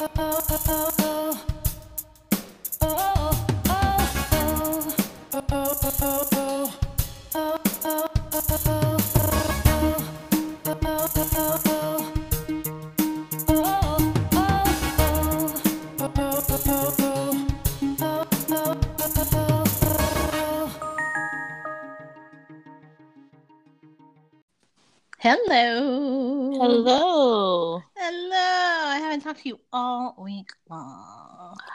Hello.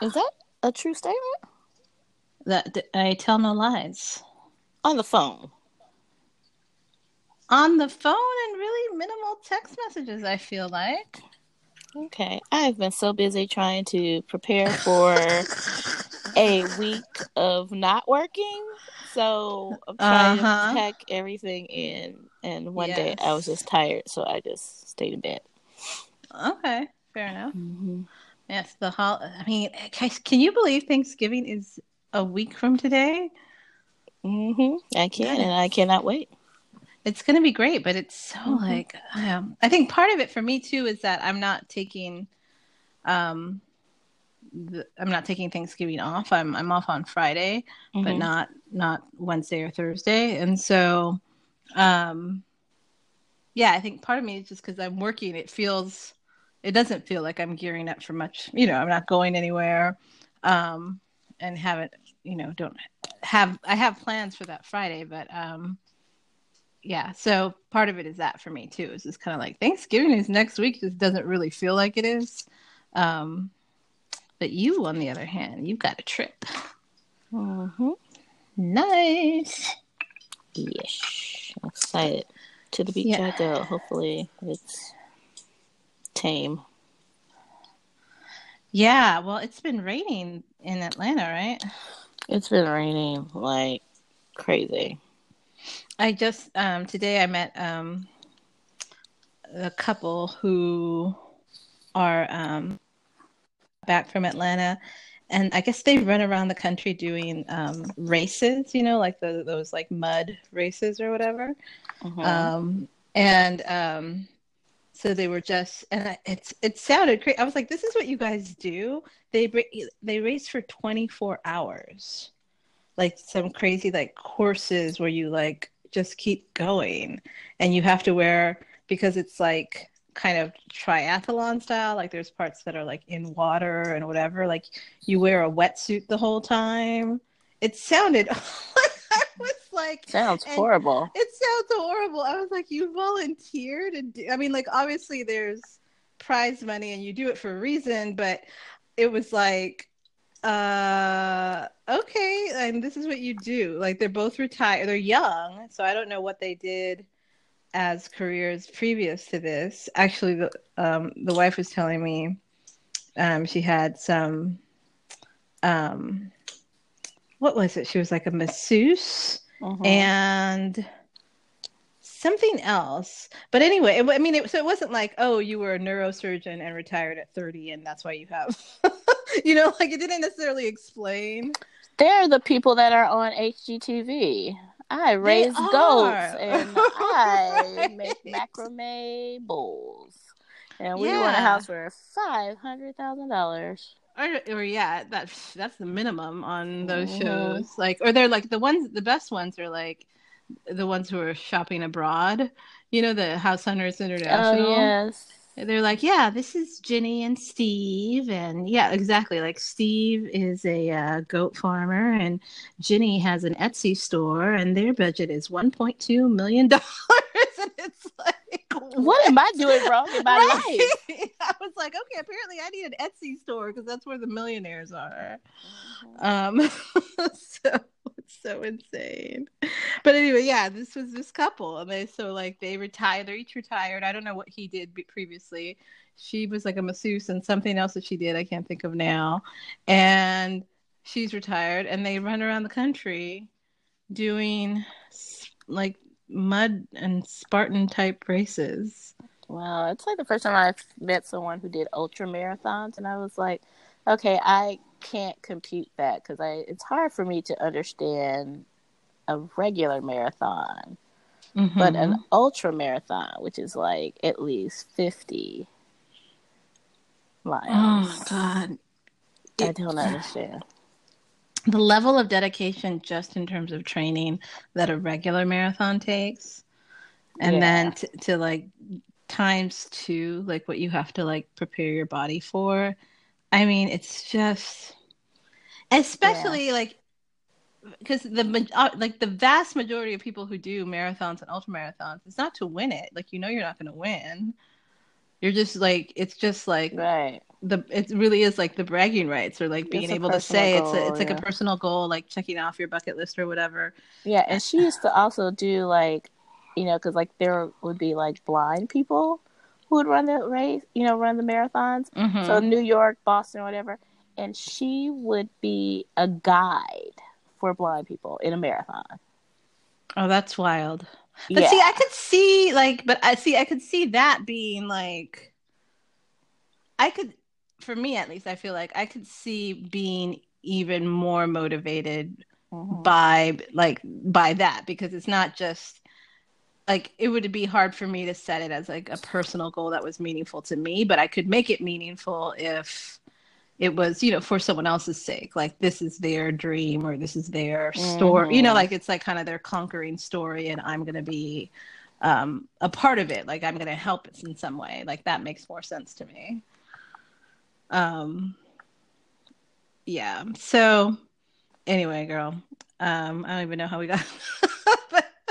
Is that a true statement? That that- I tell no lies. On the phone. On the phone and really minimal text messages, I feel like. Okay. I've been so busy trying to prepare for a week of not working. So I'm trying Uh-huh. to pack everything in. And one day I was just tired, so I just stayed in bed. Okay, fair enough. Mm-hmm. Yes, the hol I mean, can you believe Thanksgiving is a week from today? Mm-hmm. I can, and I cannot wait. It's going to be great, but it's so Mhm. like um, I think part of it for me too is that I'm not taking um the, I'm not taking Thanksgiving off. I'm I'm off on Friday, but Mhm. not not Wednesday or Thursday. And so um yeah, I think part of me is just cuz I'm working it feels it doesn't feel like I'm gearing up for much, you know, I'm not going anywhere. Um and haven't, you know, don't have I have plans for that Friday, but um yeah, so part of it is that for me too. It's just kind of like Thanksgiving is next week, just doesn't really feel like it is. Um, but you, on the other hand, you've got a trip. Mm-hmm. Nice. Yes. I'm excited. To the beach Yeah. I go. Hopefully it's tame. Yeah, well, it's been raining in Atlanta, right? It's been raining like crazy. I just um today I met um a couple who are um back from Atlanta and I guess they run around the country doing um races, you know, like the, those like mud races or whatever. Mhm. Um and um so they were just and I, it's it sounded great. I was like this is what you guys do. They they race for 24 hours. Like some crazy like courses where you like just keep going and you have to wear because it's like kind of triathlon style like there's parts that are like in water and whatever like you wear a wetsuit the whole time it sounded i was like Sounds horrible. it sounds horrible. I was like you volunteered and i mean like obviously there's prize money and you do it for a reason but it was like uh okay and this is what you do. Like they're both retired they're young so i don't know what they did as careers previous to this. Actually the um the wife was telling me um she had some um what was it she was like a masseuse Mhm. and something else. But anyway, it, I mean, it, so it wasn't like, oh, you were a neurosurgeon and retired at 30, and that's why you have, you know, like it didn't necessarily explain. They're the people that are on HGTV. I raise goats and I Right. make macrame bowls. And we want a Yeah. house for five hundred thousand dollars. Or, or yeah, that's that's the minimum on those Mhm. shows. Like, or they're like the ones, the best ones are like the ones who are shopping abroad. You know, the House Hunters International. Oh yes. They're like, yeah, this is Ginny and Steve, and yeah, exactly. Like Steve is a uh, goat farmer, and Ginny has an Etsy store, and their budget is 1.2 million dollars, and it's like, What am I doing wrong in my life? Right. I was like, okay, apparently I need an Etsy store because that's where the millionaires are. Um, so it's so insane. But anyway, yeah, this was this couple, and they so like they retired. They're each retired. I don't know what he did previously. She was like a masseuse, and something else that she did I can't think of now. And she's retired, and they run around the country doing like mud and Spartan type races. Wow, it's like the first time I've met someone who did ultra marathons, and I was like, okay, I can't compute that because I it's hard for me to understand a regular marathon, but Mm-hmm. an ultra marathon, which is like at least fifty. miles. Oh my God. I don't understand. The level of dedication just in terms of training that a regular marathon takes. And Yeah. then to, to like times two, like what you have to like prepare your body for. I mean, it's just especially like because the uh, like the vast majority of people who do marathons and ultra marathons it's not to win it like you know you're not going to win you're just like it's just like Right. the it really is like the bragging rights or like being able to say it's a, goal, it's like yeah. a personal goal like checking off your bucket list or whatever Yeah, and she used to also do like, you know, because like there would be like blind people who would run the race, you know, run the marathons. Mhm. So New York, Boston, whatever, and she would be a guide for blind people in a marathon. oh that's wild but yeah, see i could see like but i see i could see that being like i could for me at least i feel like i could see being even more motivated Mhm. by like by that because it's not just like it would be hard for me to set it as like a personal goal that was meaningful to me but i could make it meaningful if it was you know for someone else's sake. Like this is their dream or this is their story you know Mhm. like it's like kind of their conquering story and i'm going to be um a part of it. Like i'm going to help it in some way. Like that makes more sense to me. Um yeah. So anyway girl um i don't even know how we got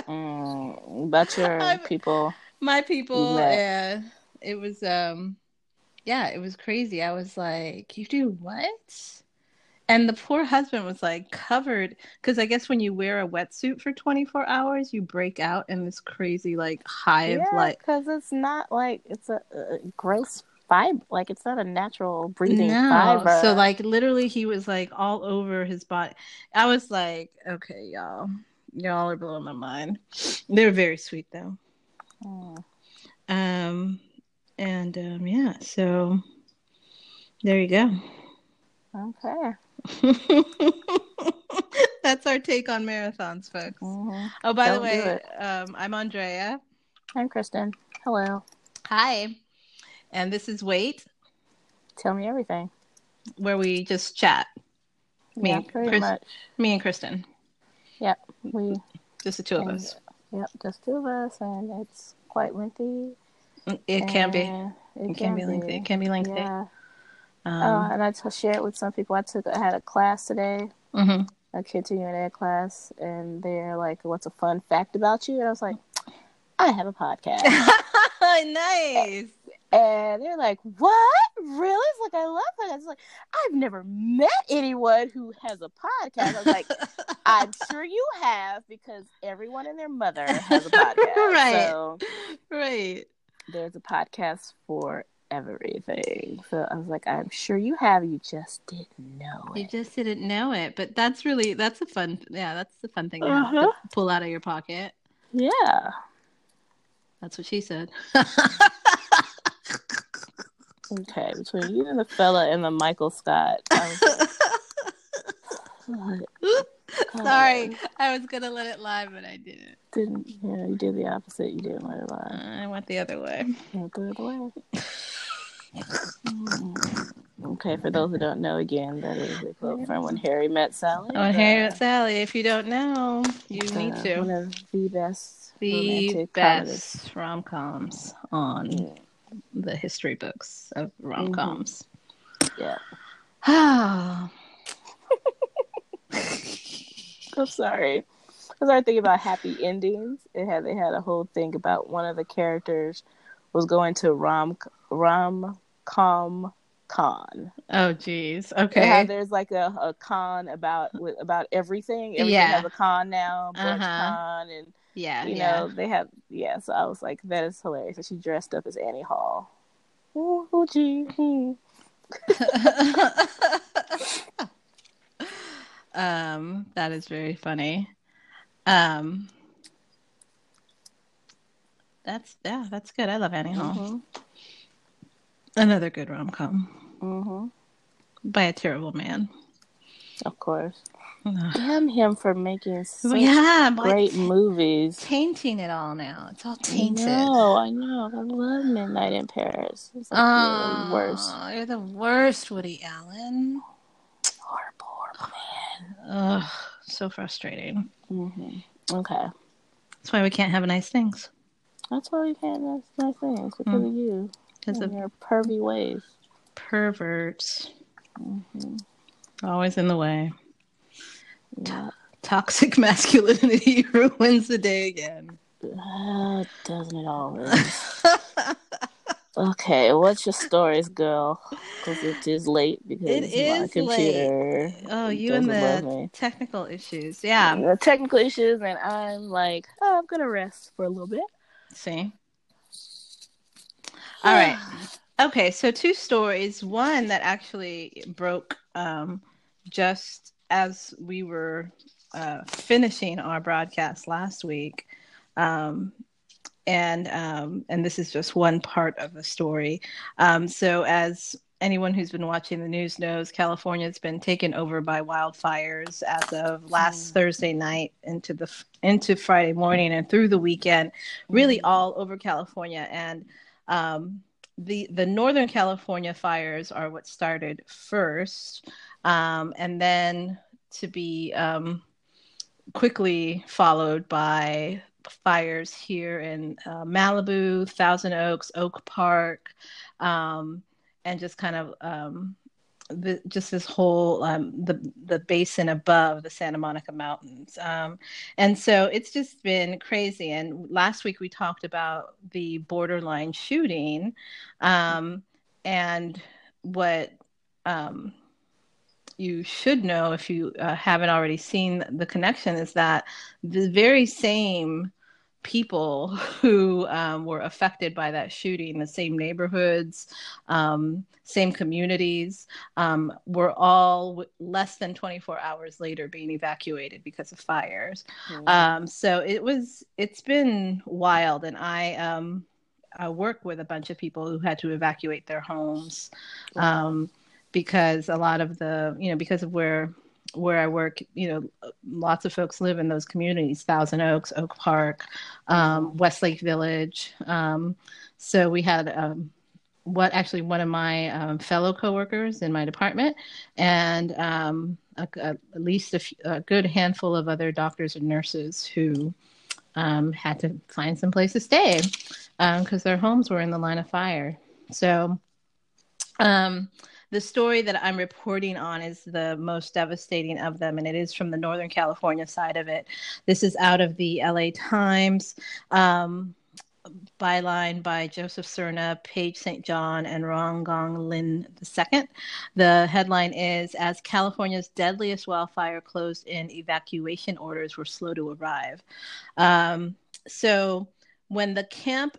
Mm, but your I'm- people, my people yeah it was um yeah it was crazy. I was like you do what? And the poor husband was like covered because i guess when you wear a wetsuit for 24 hours you break out in this crazy like hive yeah, like because it's not like it's a, a gross fiber, like it's not a natural breathing no fiber. so like literally he was like all over his body. I was like okay y'all y'all are blowing my mind they were very sweet though Mm. Um, and um, yeah, so there you go. okay. That's our take on marathons, folks. hmm Oh, by the Don't do way, um, I'm Andrea. I'm Kristen. Hello. Hi. And this is Wait, Tell me everything. where we just chat. Me yeah, and pretty Chris- much. Me and Kristen. We just the two of And- us. Yep, just two of us, and it's quite lengthy. It can be. It, It can be lengthy. It can be lengthy. Yeah. Um, oh, and I t- shared with some people. I took. I had a class today, mhm. a continuing ed class, and they're like, "What's a fun fact about you?" And I was like, "I have a podcast." nice. And they're like, "What? Really?" It's like I love podcasts. It's like I've never met anyone who has a podcast. I was like, I'm sure you have because everyone and their mother has a podcast. Right. So right. there's a podcast for everything. So I was like, I'm sure you have. You just didn't know You just didn't know it, but that's really that's a fun yeah, that's a fun thing Uh-huh. to pull out of your pocket. Yeah. That's what she said. Okay. Between you and the fella and the Michael Scott. I like, what? Sorry, I was gonna let it lie, but I didn't. Didn't you know? You did the opposite. You didn't let it lie. I went the other way. You threw it away. Mm. Okay, for those who don't know, again, that is a quote from when Harry met Sally. Oh, Harry met Sally. If you don't know, you Uh, need to. One of the best The best rom coms on Mm, the history books of rom coms. Yeah. Ah, I'm sorry. I started thinking about happy endings. It had they had a whole thing about one of the characters was going to rom rom com con. oh, geez. Okay. there's like a, a con about with about everything. Everything Yeah. has a con now, brunch Uh-huh. con, and Yeah. you yeah. know they have yeah. So I was like, that is hilarious. And she dressed up as Annie Hall. Ooh, gee, um, that is very funny. Um, that's yeah, that's good. I love Annie Hall. Mhm. Another good rom com Mm-hmm. by a terrible man. Of course. Damn him for making such yeah, great movies. tainting it all now. It's all tainted. No, I know. I love Midnight in Paris. It's like really the worst. Oh, you're the worst, Woody Allen. Horrible, horrible Ugh, so frustrating. man. hmm Okay. That's why we can't have nice things. That's why we can't have nice things because of you Because of your pervy ways. perverts. hmm Always in the way. Yeah. Toxic masculinity ruins the day again. Uh, doesn't it always? okay, what's your stories, girl? Because it is late because It is computer. Oh, you and the technical issues. Yeah. The technical issues, and I'm like, oh, I'm gonna rest for a little bit. See? All right. Okay, so two stories. One that actually broke um, just as we were uh, finishing our broadcast last week, um, and um, and this is just one part of the story. Um, so, as anyone who's been watching the news knows, California's been taken over by wildfires as of last Mm. Thursday night into the into Friday morning and through the weekend, really Mhm. all over California and. Um, the the Northern California fires are what started first, um, and then to be um, quickly followed by fires here in uh, Malibu, Thousand Oaks, Oak Park, um, and just kind of um, the, just this whole um, the the basin above the Santa Monica Mountains, um, and so it's just been crazy. And last week we talked about the borderline shooting, um, and what um, you should know if you uh, haven't already seen the connection is that the very same people who um, were affected by that shooting, the same neighborhoods, um, same communities, um, were all w- less than 24 hours later being evacuated because of fires. Mhm. Um, so it was, it's been wild. And I, um, I work with a bunch of people who had to evacuate their homes um, because a lot of the, you know, because of where where I work, you know, lots of folks live in those communities: Thousand Oaks, Oak Park, um, Westlake Village. Um, so we had um, what actually one of my um, fellow coworkers in my department, and um, a, a, at least a, good handful of other doctors and nurses who um, had to find some place to stay because their homes were in the line of fire. So. Um, the story that I'm reporting on is the most devastating of them, and it is from the Northern California side of it. This is out of the LA Times. Um, byline by Joseph Cerna, Paige St. John, and Rong Gong Lin II. The headline is As California's deadliest wildfire closed in, evacuation orders were slow to arrive. Um, so, when the Camp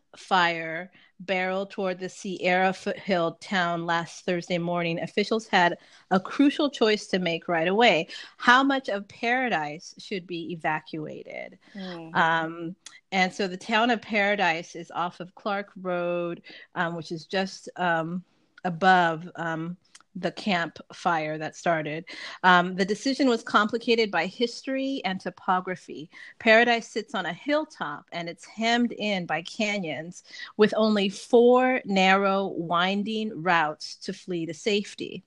Fire barreled toward the Sierra foothill town last Thursday morning, officials had a crucial choice to make right away. How much of Paradise should be evacuated? Mhm. Um, and so the town of Paradise is off of Clark Road, um, which is just um, above um, the camp fire that started. Um, the decision was complicated by history and topography. Paradise sits on a hilltop and it's hemmed in by canyons with only four narrow, winding routes to flee to safety.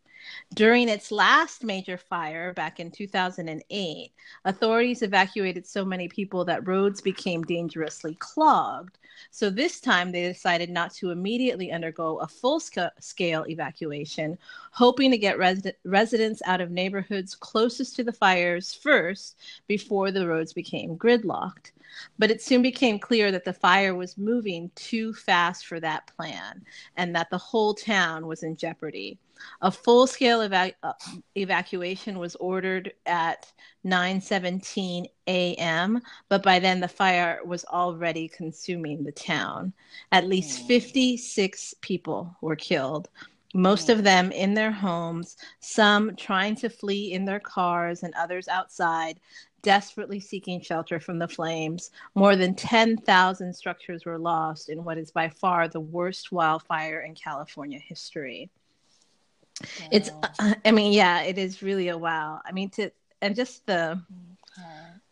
During its last major fire back in 2008, authorities evacuated so many people that roads became dangerously clogged. So this time they decided not to immediately undergo a full scale evacuation, hoping to get res- residents out of neighborhoods closest to the fires first before the roads became gridlocked. But it soon became clear that the fire was moving too fast for that plan and that the whole town was in jeopardy. A full-scale eva- uh, evacuation was ordered at 9:17 a.m., but by then the fire was already consuming the town. At least Hmm. 56 people were killed, most of them in their homes, some trying to flee in their cars and others outside, desperately seeking shelter from the flames. More than 10,000 structures were lost in what is by far the worst wildfire in California history. It's, Wow. uh, I mean, yeah, it is really a wow. I mean, to and just the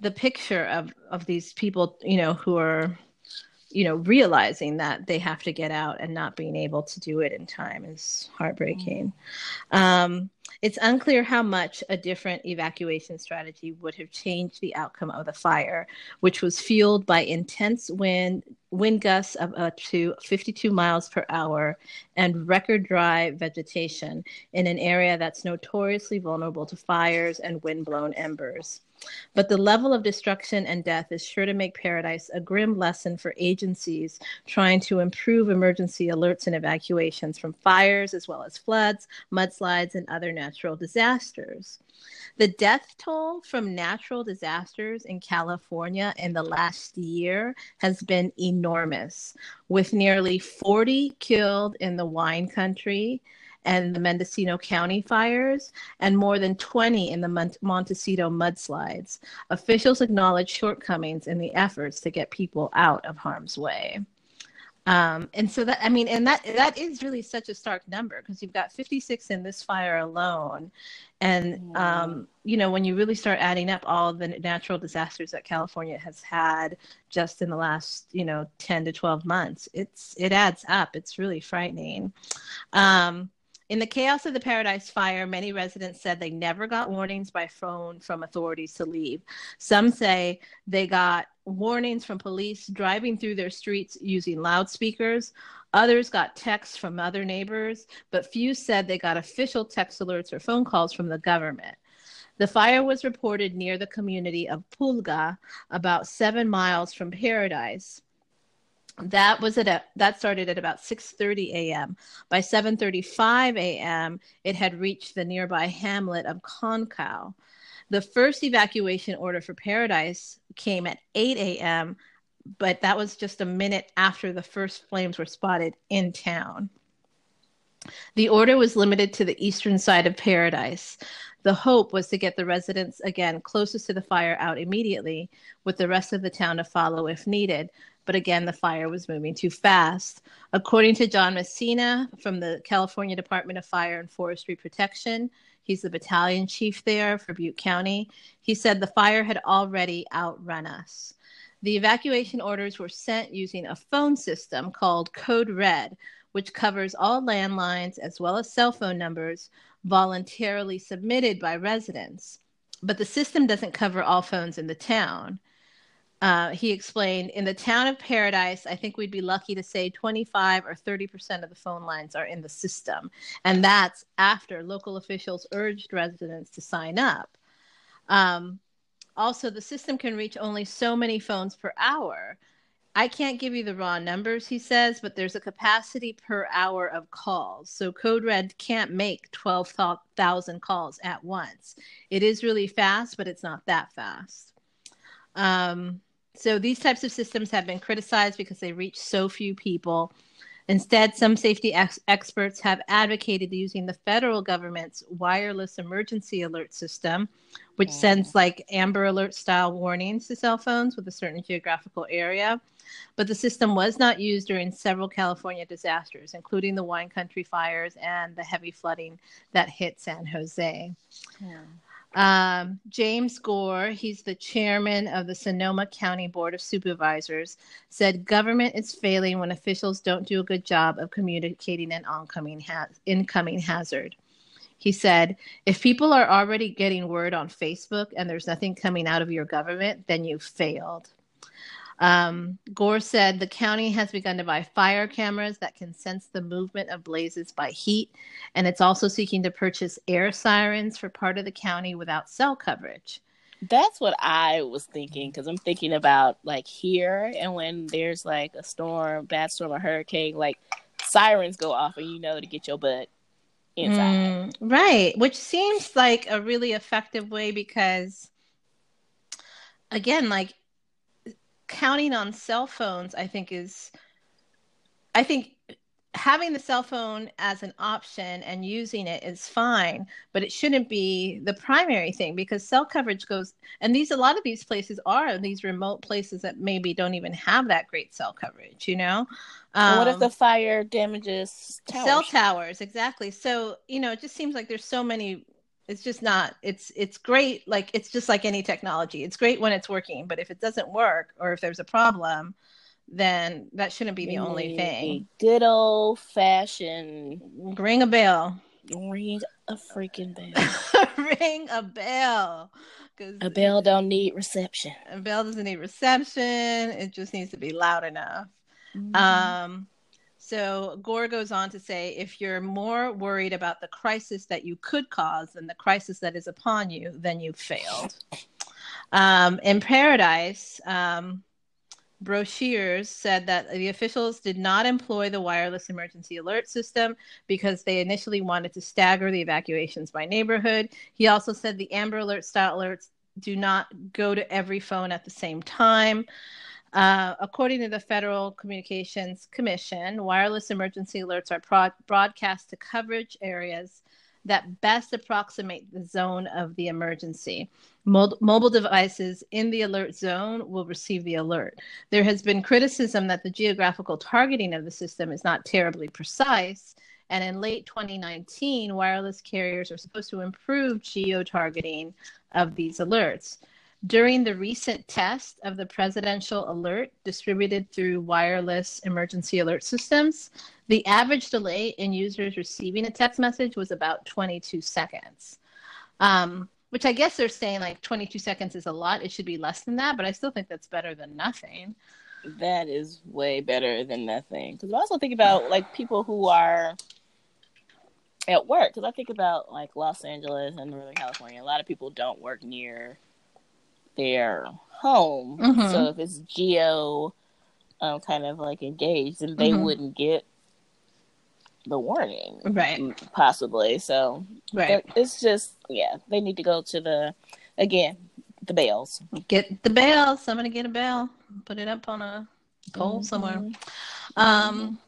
the picture of of these people, you know, who are you know, realizing that they have to get out and not being able to do it in time is heartbreaking. Mm. Um, it's unclear how much a different evacuation strategy would have changed the outcome of the fire, which was fueled by intense wind, wind gusts of up to 52 miles per hour and record dry vegetation in an area that's notoriously vulnerable to fires and wind-blown embers. But the level of destruction and death is sure to make Paradise a grim lesson for agencies trying to improve emergency alerts and evacuations from fires, as well as floods, mudslides, and other natural disasters. The death toll from natural disasters in California in the last year has been enormous, with nearly 40 killed in the wine country and the Mendocino County fires, and more than 20 in the Mont- Montecito mudslides. Officials acknowledge shortcomings in the efforts to get people out of harm's way. Um, and so that I mean, and that that is really such a stark number because you've got 56 in this fire alone, and um, you know when you really start adding up all the natural disasters that California has had just in the last you know 10 to 12 months, it's it adds up. It's really frightening. Um, in the chaos of the Paradise Fire, many residents said they never got warnings by phone from authorities to leave. Some say they got warnings from police driving through their streets using loudspeakers. Others got texts from other neighbors, but few said they got official text alerts or phone calls from the government. The fire was reported near the community of Pulga, about seven miles from Paradise that was at a, that started at about 6:30 a.m. By 7:35 a.m., it had reached the nearby hamlet of Concow. The first evacuation order for Paradise came at 8 a.m., but that was just a minute after the first flames were spotted in town. The order was limited to the eastern side of Paradise. The hope was to get the residents again closest to the fire out immediately, with the rest of the town to follow if needed but again, the fire was moving too fast. According to John Messina from the California Department of Fire and Forestry Protection, he's the battalion chief there for Butte County, he said the fire had already outrun us. The evacuation orders were sent using a phone system called Code Red, which covers all landlines as well as cell phone numbers voluntarily submitted by residents. But the system doesn't cover all phones in the town. Uh, he explained in the town of Paradise, I think we'd be lucky to say 25 or 30% of the phone lines are in the system. And that's after local officials urged residents to sign up. Um, also, the system can reach only so many phones per hour. I can't give you the raw numbers, he says, but there's a capacity per hour of calls. So Code Red can't make 12,000 calls at once. It is really fast, but it's not that fast. Um, so these types of systems have been criticized because they reach so few people. Instead, some safety ex- experts have advocated using the federal government's wireless emergency alert system, which mm. sends like Amber Alert style warnings to cell phones with a certain geographical area. But the system was not used during several California disasters, including the wine country fires and the heavy flooding that hit San Jose. Yeah. Um, James Gore, he's the chairman of the Sonoma County Board of Supervisors, said government is failing when officials don't do a good job of communicating an oncoming ha- incoming hazard. He said, if people are already getting word on Facebook and there's nothing coming out of your government, then you've failed. Um, Gore said the county has begun to buy fire cameras that can sense the movement of blazes by heat, and it's also seeking to purchase air sirens for part of the county without cell coverage. That's what I was thinking because I'm thinking about like here and when there's like a storm, bad storm, a hurricane, like sirens go off and you know to get your butt inside. Mm, right, which seems like a really effective way because, again, like counting on cell phones, I think is, I think having the cell phone as an option and using it is fine, but it shouldn't be the primary thing because cell coverage goes, and these, a lot of these places are these remote places that maybe don't even have that great cell coverage, you know? Um, what if the um, fire damages towers? cell towers? Exactly. So, you know, it just seems like there's so many It's just not. It's it's great. Like it's just like any technology. It's great when it's working, but if it doesn't work or if there's a problem, then that shouldn't be the only thing. Good old fashioned ring a bell. Ring a freaking bell. ring a bell. Because a bell don't need reception. A bell doesn't need reception. It just needs to be loud enough. Mm-hmm. Um, so Gore goes on to say if you're more worried about the crisis that you could cause than the crisis that is upon you, then you've failed. Um, in Paradise, um, Brashears said that the officials did not employ the wireless emergency alert system because they initially wanted to stagger the evacuations by neighborhood. He also said the Amber Alert style alerts do not go to every phone at the same time. Uh, according to the Federal Communications Commission, wireless emergency alerts are pro- broadcast to coverage areas that best approximate the zone of the emergency. Mo- mobile devices in the alert zone will receive the alert. There has been criticism that the geographical targeting of the system is not terribly precise. And in late 2019, wireless carriers are supposed to improve geo targeting of these alerts. During the recent test of the presidential alert distributed through wireless emergency alert systems, the average delay in users receiving a text message was about 22 seconds. Um, which I guess they're saying like 22 seconds is a lot. It should be less than that, but I still think that's better than nothing. That is way better than nothing. Because I also think about like people who are at work. Because I think about like Los Angeles and Northern California. A lot of people don't work near their home. Mm-hmm. So if it's geo um, kind of like engaged, then they mm-hmm. wouldn't get the warning, right? Possibly. So, right. It's just yeah, they need to go to the again the bells. Get the bells. Somebody get a bell. Put it up on a pole mm-hmm. somewhere. Um,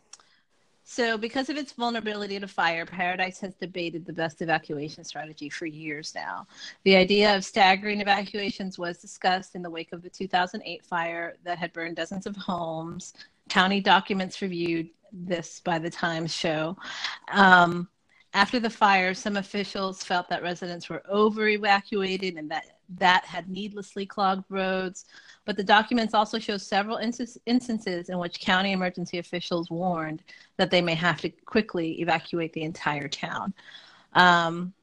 so, because of its vulnerability to fire, Paradise has debated the best evacuation strategy for years now. The idea of staggering evacuations was discussed in the wake of the 2008 fire that had burned dozens of homes. County documents reviewed this by the Times show. Um, after the fire, some officials felt that residents were over evacuated and that that had needlessly clogged roads. But the documents also show several instances in which county emergency officials warned that they may have to quickly evacuate the entire town. Um,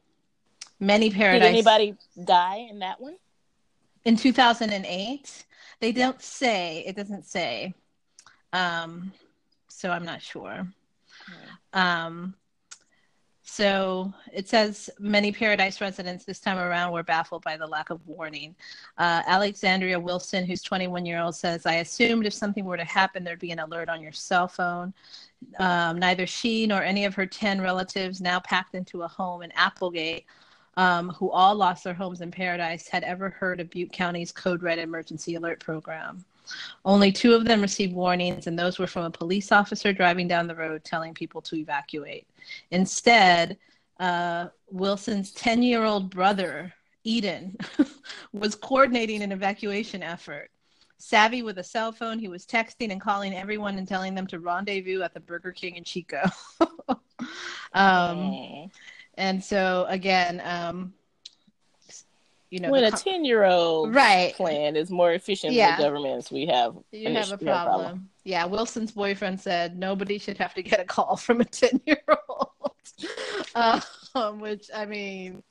many paradise. Did anybody die in that one? In 2008, they don't say. It doesn't say. Um, so I'm not sure. Um, so it says many Paradise residents this time around were baffled by the lack of warning. Uh, Alexandria Wilson, who's 21 year old, says, "I assumed if something were to happen, there'd be an alert on your cell phone. Um, neither she nor any of her 10 relatives, now packed into a home in Applegate, um, who all lost their homes in Paradise, had ever heard of Butte County's Code Red emergency alert program." Only two of them received warnings, and those were from a police officer driving down the road telling people to evacuate. Instead, uh, Wilson's 10 year old brother, Eden, was coordinating an evacuation effort. Savvy with a cell phone, he was texting and calling everyone and telling them to rendezvous at the Burger King in Chico. um, and so, again, um, you know when a 10 year old right plan is more efficient yeah. than governments we have you have a problem. problem. yeah wilson's boyfriend said nobody should have to get a call from a 10 year old um, which i mean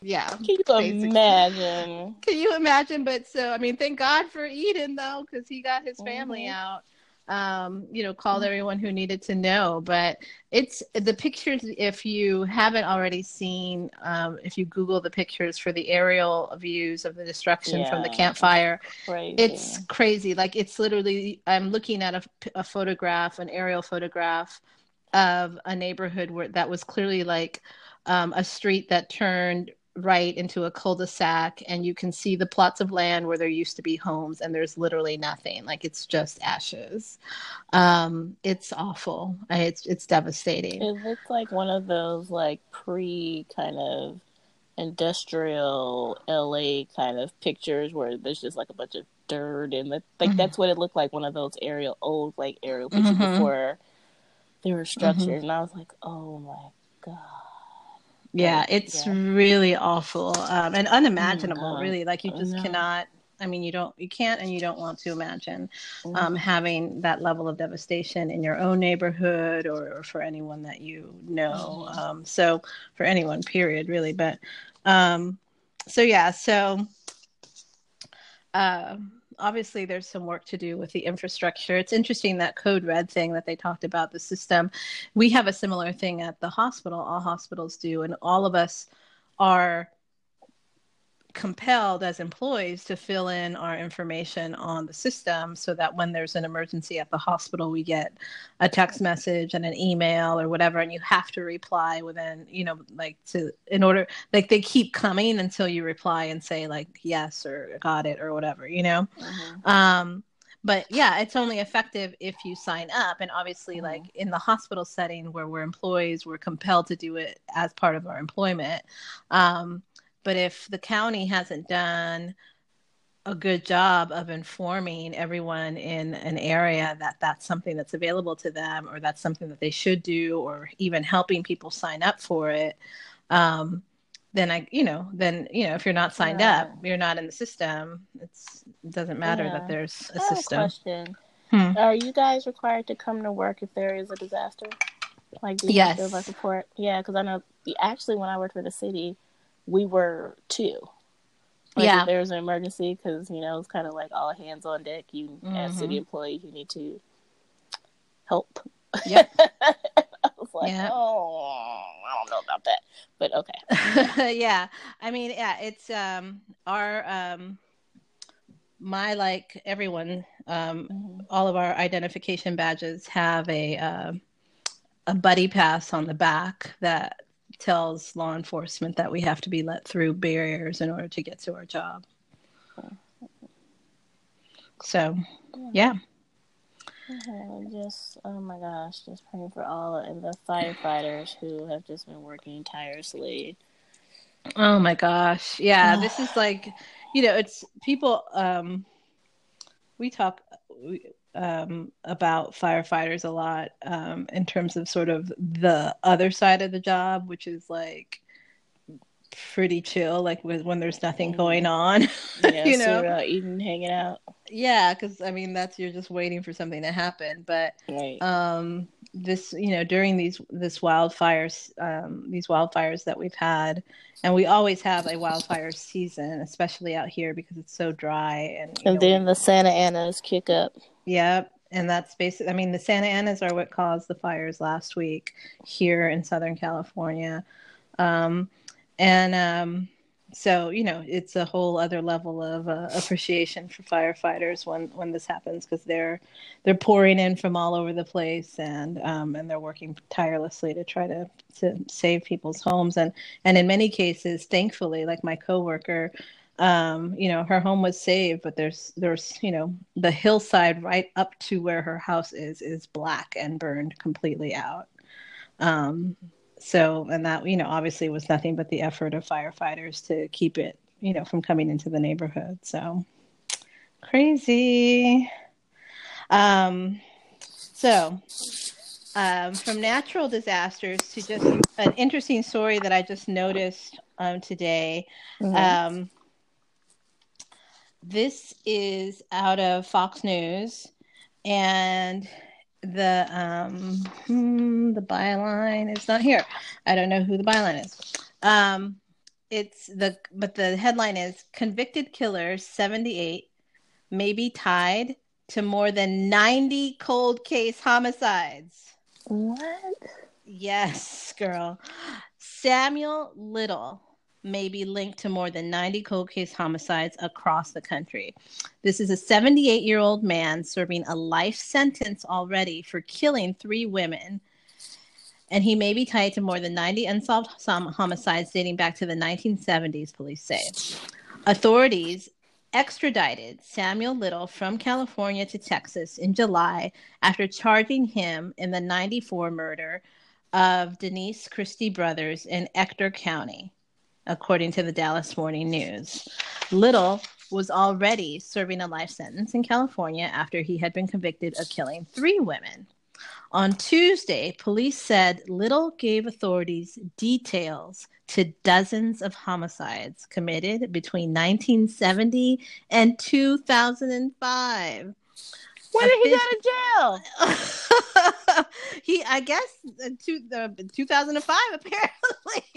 yeah can you basically. imagine can you imagine but so i mean thank god for eden though because he got his family mm-hmm. out um, you know, called mm-hmm. everyone who needed to know. But it's the pictures, if you haven't already seen, um, if you Google the pictures for the aerial views of the destruction yeah. from the campfire, crazy. it's crazy. Like it's literally, I'm looking at a, a photograph, an aerial photograph of a neighborhood where that was clearly like um, a street that turned right into a cul-de-sac and you can see the plots of land where there used to be homes and there's literally nothing like it's just ashes um it's awful it's it's devastating it looks like one of those like pre kind of industrial la kind of pictures where there's just like a bunch of dirt and the, like mm-hmm. that's what it looked like one of those aerial old like aerial pictures mm-hmm. before there were structures mm-hmm. and i was like oh my god Yeah, it's yeah. really awful um, and unimaginable. God. really, like you just No. cannot. I mean, you don't, you can't, and you don't want to imagine um, Mhm. having that level of devastation in your own neighborhood or, or for anyone that you know. Mhm. Um, so for anyone, period, really. But um, so yeah, so uh, obviously there's some work to do with the infrastructure. It's interesting that code red thing that they talked about the system. We have a similar thing at the hospital. All hospitals do, and all of us are compelled as employees to fill in our information on the system so that when there's an emergency at the hospital we get a text message and an email or whatever and you have to reply within you know like to in order like they keep coming until you reply and say like yes or got it or whatever you know Mhm. um but yeah it's only effective if you sign up and obviously Mhm. like in the hospital setting where we're employees we're compelled to do it as part of our employment um but if the county hasn't done a good job of informing everyone in an area that that's something that's available to them or that's something that they should do or even helping people sign up for it um, then i you know then you know if you're not signed up you're not in the system it's it doesn't matter Yeah. that there's a I have a question. Hmm. Are you guys required to come to work if there is a disaster? Like, do you have to Yes. like report? Yeah, because I know actually when I worked for the city, we were too. Like, Yeah. if there was an emergency, because you know it's kind of like all hands on deck. You, as Mhm. city employee, you need to help. Yep. I was like, Yeah. oh, I don't know about that, but okay. yeah i mean yeah it's um our um my like everyone um Mhm. all of our identification badges have a uh, a buddy pass on the back that tells law enforcement that we have to be let through barriers in order to get to our job so yeah Okay, just oh my gosh, just praying for all the firefighters who have just been working tirelessly. Oh my gosh. Yeah, this is like, you know, it's people um we talk we, um about firefighters a lot um in terms of sort of the other side of the job, which is like pretty chill like with when there's nothing Mhm. going on. Yeah, you know. cereal eating, hanging out. Yeah, cuz I mean that's you're just waiting for something to happen, but Right. um this you know during these this wildfires um these wildfires that we've had and we always have a wildfire season especially out here because it's so dry and and know, then the Santa Anas kick up. Yep. And that's basically, I mean, the Santa Anas are what caused the fires last week here in Southern California. Um, and um, so, you know, it's a whole other level of uh, appreciation for firefighters when, when this happens because they're they're pouring in from all over the place and um, and they're working tirelessly to try to to save people's homes and and in many cases, thankfully, like my coworker, um you know her home was saved but there's there's you know the hillside right up to where her house is is black and burned completely out um so and that you know obviously was nothing but the effort of firefighters to keep it you know from coming into the neighborhood so crazy um so um, from natural disasters to just an interesting story that I just noticed um, today. Mhm. Um, this is out of Fox News, and the um, hmm, the byline is not here. I don't know who the byline is. Um, it's the but the headline is convicted killer 78 may be tied to more than 90 cold case homicides. what? Yes, girl. Samuel Little may be linked to more than 90 cold case homicides across the country. This is a 78 year old man serving a life sentence already for killing three women. And he may be tied to more than 90 unsolved hom- homicides dating back to the 1970s, police say. Authorities extradited Samuel Little from California to Texas in July after charging him in the 94 murder of Denise Christie Brothers in Ector County, according to the Dallas Morning News. Little was already serving a life sentence in California after he had been convicted of killing three women. On Tuesday, police said Little gave authorities details to dozens of homicides committed between 1970 and 2005. When did he go to jail? he, I guess, uh, two, uh, 2005, apparently.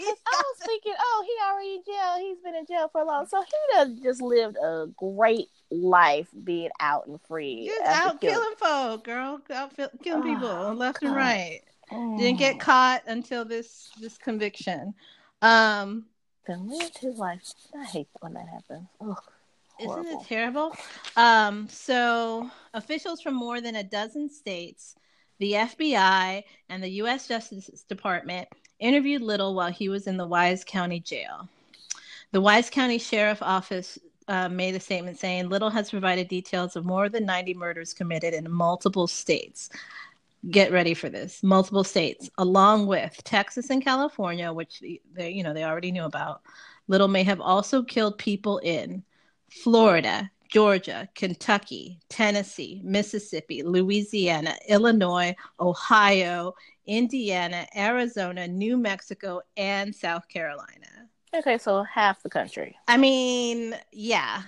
I was thinking, oh, he already in jail. He's been in jail for a long, so he does just lived a great life being out and free. Just out killing folk, girl. Out killing people Oh, left and right. Mm. Didn't get caught until this this conviction. Um, Then lived his life. I hate when that happens. Ugh, Isn't it terrible? Um, so, officials from more than a dozen states, the FBI, and the U.S. Justice Department interviewed Little while he was in the Wise County Jail. The Wise County Sheriff Office uh, made a statement saying Little has provided details of more than 90 murders committed in multiple states. Get ready for this. Multiple states, along with Texas and California, which they, you know, they already knew about. Little may have also killed people in Florida, Georgia, Kentucky, Tennessee, Mississippi, Louisiana, Illinois, Ohio, Indiana, Arizona, New Mexico, and South Carolina. Okay, so half the country. I mean, yeah.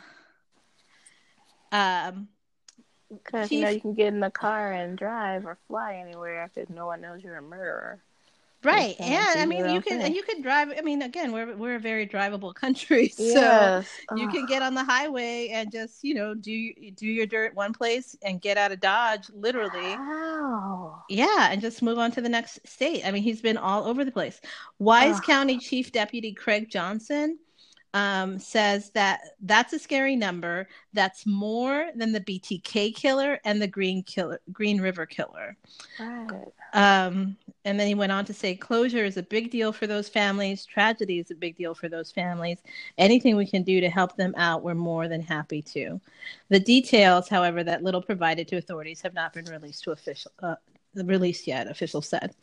Um, Because you know you can get in the car and drive or fly anywhere because no one knows you're a murderer. Right, Yeah, and I mean, you can thing. and you can drive. I mean, again, we're we're a very drivable country, so you can get on the highway and just you know do do your dirt one place and get out of Dodge, literally. How? Yeah, and just move on to the next state. I mean, he's been all over the place. Wise Ugh. County Chief Deputy Craig Johnson um, says that that's a scary number. That's more than the BTK killer and the Green killer, Green River killer. Right. Um, and then he went on to say, closure is a big deal for those families. Tragedy is a big deal for those families. Anything we can do to help them out, we're more than happy to. The details, however, that Little provided to authorities have not been released to official. Uh, released yet, officials said.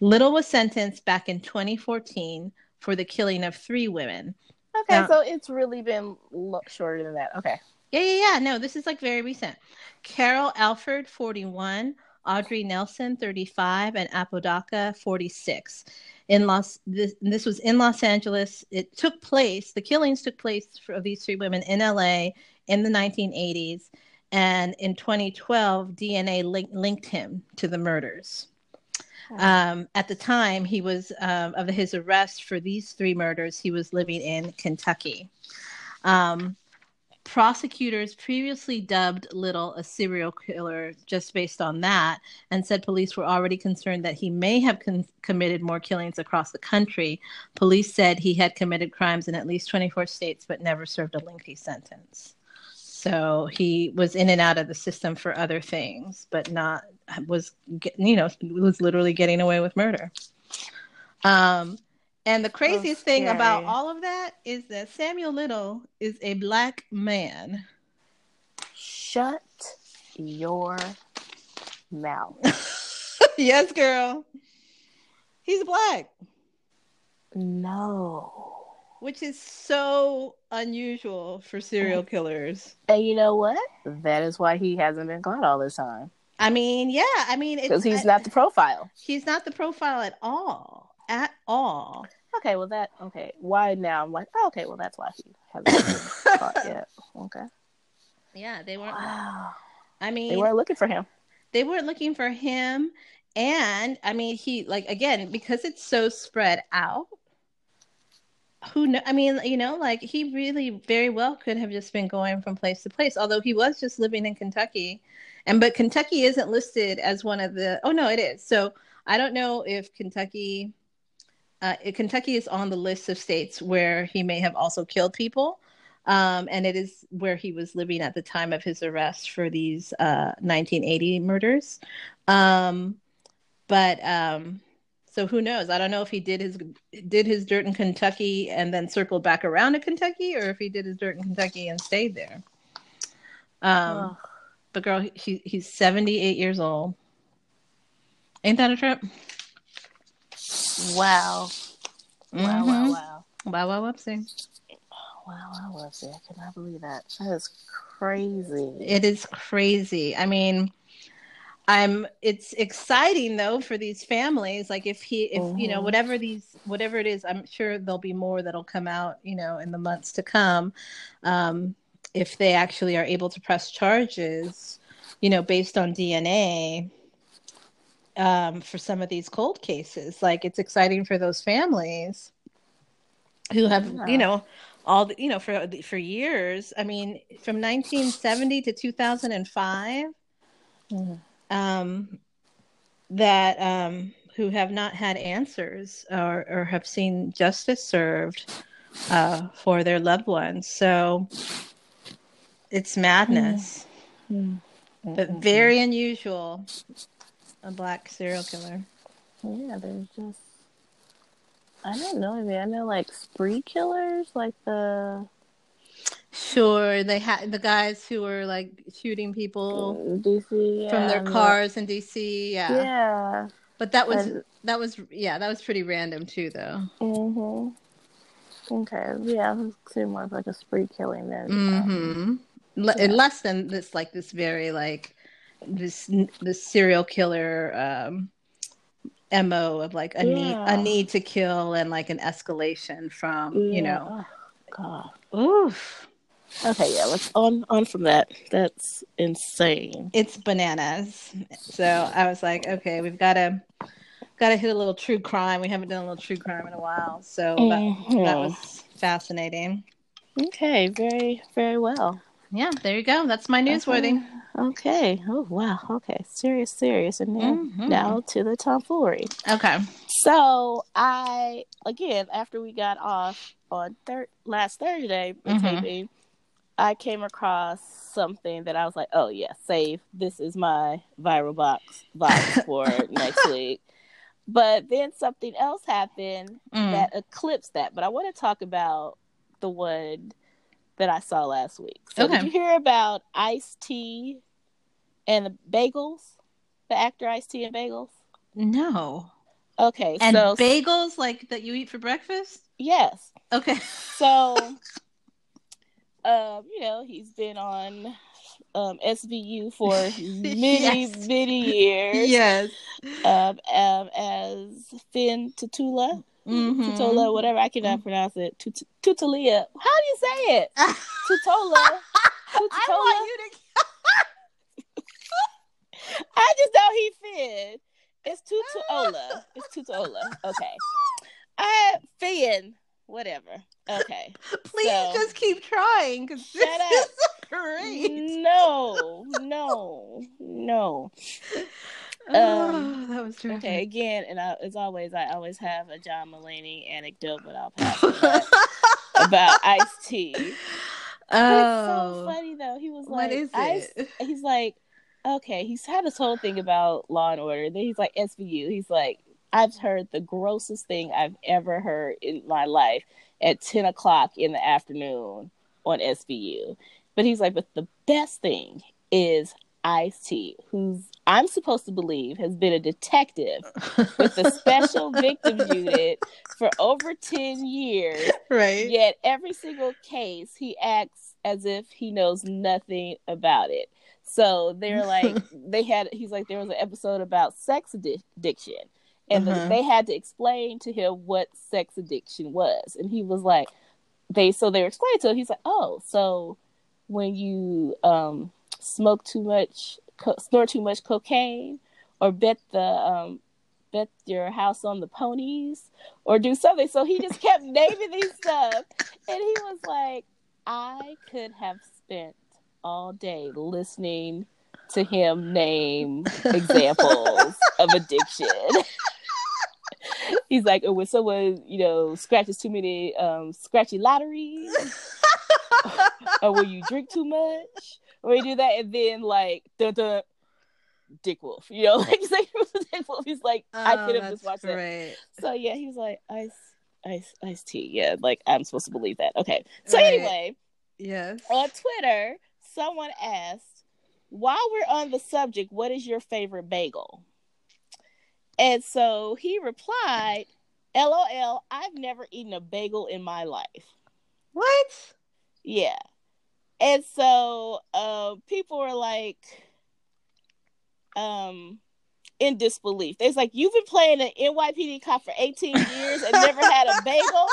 Little was sentenced back in 2014 for the killing of three women. Okay, Now- so it's really been lo- shorter than that. Okay. Yeah, yeah, yeah. No, this is like very recent. Carol Alford, 41, Audrey Nelson, 35, and Apodaca, 46. In Los, this, this was in Los Angeles. It took place. The killings took place for, of these three women in LA in the 1980s, and in 2012, DNA link, linked him to the murders. Um, at the time, he was um, of his arrest for these three murders. He was living in Kentucky. Um, prosecutors previously dubbed Little a serial killer just based on that, and said police were already concerned that he may have con- committed more killings across the country. Police said he had committed crimes in at least 24 states, but never served a lengthy sentence. So he was in and out of the system for other things, but not was you know was literally getting away with murder. Um, and the craziest thing about all of that is that Samuel Little is a black man. Shut your mouth. yes, girl. He's black, No. which is so unusual for serial killers. And you know what? That is why he hasn't been caught all this time. I mean, yeah, I mean, Because he's I- not the profile. he's not the profile at all, at all. Okay, well that okay. Why now? I'm like, oh, okay, well that's why he hasn't been caught yet. Okay. Yeah, they weren't. Wow. I mean, They weren't looking for him. they weren't looking for him and i mean he like again because it's so spread out who know i mean you know like he really very well could have just been going from place to place although he was just living in kentucky and but kentucky isn't listed as one of the oh no it is so i don't know if kentucky uh, kentucky is on the list of states where he may have also killed people um, and it is where he was living at the time of his arrest for these uh, 1980 murders. Um, but um, so who knows? I don't know if he did his did his dirt in Kentucky and then circled back around to Kentucky, or if he did his dirt in Kentucky and stayed there. Um, Ugh. But girl, he, he's 78 years old. Ain't that a trip? Wow. Wow, wow, Mhm. wow. Wow, wow, whoopsie. Wow, was there. I cannot believe that. That is crazy. It is crazy. I mean, I'm it's exciting though for these families. Like if he if mm-hmm. you know, mm-hmm. whatever these whatever it is, I'm sure there'll be more that'll come out, you know, in the months to come. Um, if they actually are able to press charges, you know, based on DNA um, for some of these cold cases. Like it's exciting for those families who have, yeah. you know, all the, you know, for for years. I mean, from 1970 to 2005. Mm-hmm um, that um, who have not had answers or, or have seen justice served uh, for their loved ones. So it's madness, mm. but very unusual. A black serial killer. Yeah, there's just I don't know. I mean, I know like spree killers, like the Sure, they had the guys who were like shooting people mm, DC yeah, from their cars in DC. Yeah, yeah. But that was and, that was yeah that was pretty random too though. Mhm. Okay. Yeah, it's more of like a spree killing then. Mhm. Le- yeah. Less than this like this very like this this serial killer um mo of like a yeah. need a need to kill and like an escalation from yeah. you know. Oh, God. Oof. Okay, yeah, let's on on from that. That's insane. It's bananas. So I was like, okay, we've got to got to hit a little true crime. We haven't done a little true crime in a while, so mm-hmm. that, that was fascinating. Okay, very very well. Yeah, there you go. That's my newsworthy. Okay. Oh wow. Okay. Serious, serious, and then mm-hmm. now to the tomfoolery. Okay. So I again after we got off on thir- last Thursday mm-hmm. taping, I came across something that I was like, oh yeah, save. This is my viral box box for next week. But then something else happened mm. that eclipsed that. But I want to talk about the one that I saw last week. So okay. did you hear about Ice T and the bagels? The actor Ice T and bagels? No. Okay. And so bagels like that you eat for breakfast? Yes. Okay. So um, you know, he's been on um, SVU for many, yes. many years. Yes. Um, um, as Fin Tutula. Mm-hmm. Tutola, whatever. I cannot mm-hmm. pronounce it. Tut- Tutalia. How do you say it? Tutola. Tutola. I want you to. I just know he Finn. It's Tutola. It's Tutola. Okay. I Finn whatever. Okay. Please so, just keep trying because this up. is great. No, no, no. Oh, um, that was terrific. Okay, again, and I, as always, I always have a John Mulaney anecdote, but I'll pass about Ice T. Oh, so funny though. He was like, "What is it?" He's like, "Okay." He's had this whole thing about Law and Order. Then he's like, "SVU." He's like, I've heard the grossest thing I've ever heard in my life at 10 o'clock in the afternoon on SVU. But he's like, but the best thing is Ice T, who's I'm supposed to believe has been a detective with the special victims unit for over 10 years. Right. Yet every single case he acts as if he knows nothing about it. So they're like, they had, he's like, there was an episode about sex addiction and uh-huh. the, they had to explain to him what sex addiction was and he was like they so they were explaining to him he's like oh so when you um smoke too much co- snort too much cocaine or bet the um bet your house on the ponies or do something. So he just kept naming these stuff. And he was like i could have spent all day listening to him name examples of addiction. He's like, oh, when someone, you know, scratches too many um, scratchy lotteries, or when you drink too much, you do that, and then like, dun, dun, Dick Wolf, you know, like he's like Dick Wolf. He's like, oh, I could have just watched great. it. So yeah, he was like, ice, ice, ice tea. Yeah, like I'm supposed to believe that. Okay. So right. anyway, yes, on Twitter, someone asked, while we're on the subject, what is your favorite bagel? And so he replied, LOL, I've never eaten a bagel in my life. What? Yeah. And so uh, people were like, um in disbelief. They's like, You've been playing an NYPD cop for 18 years and never had a bagel.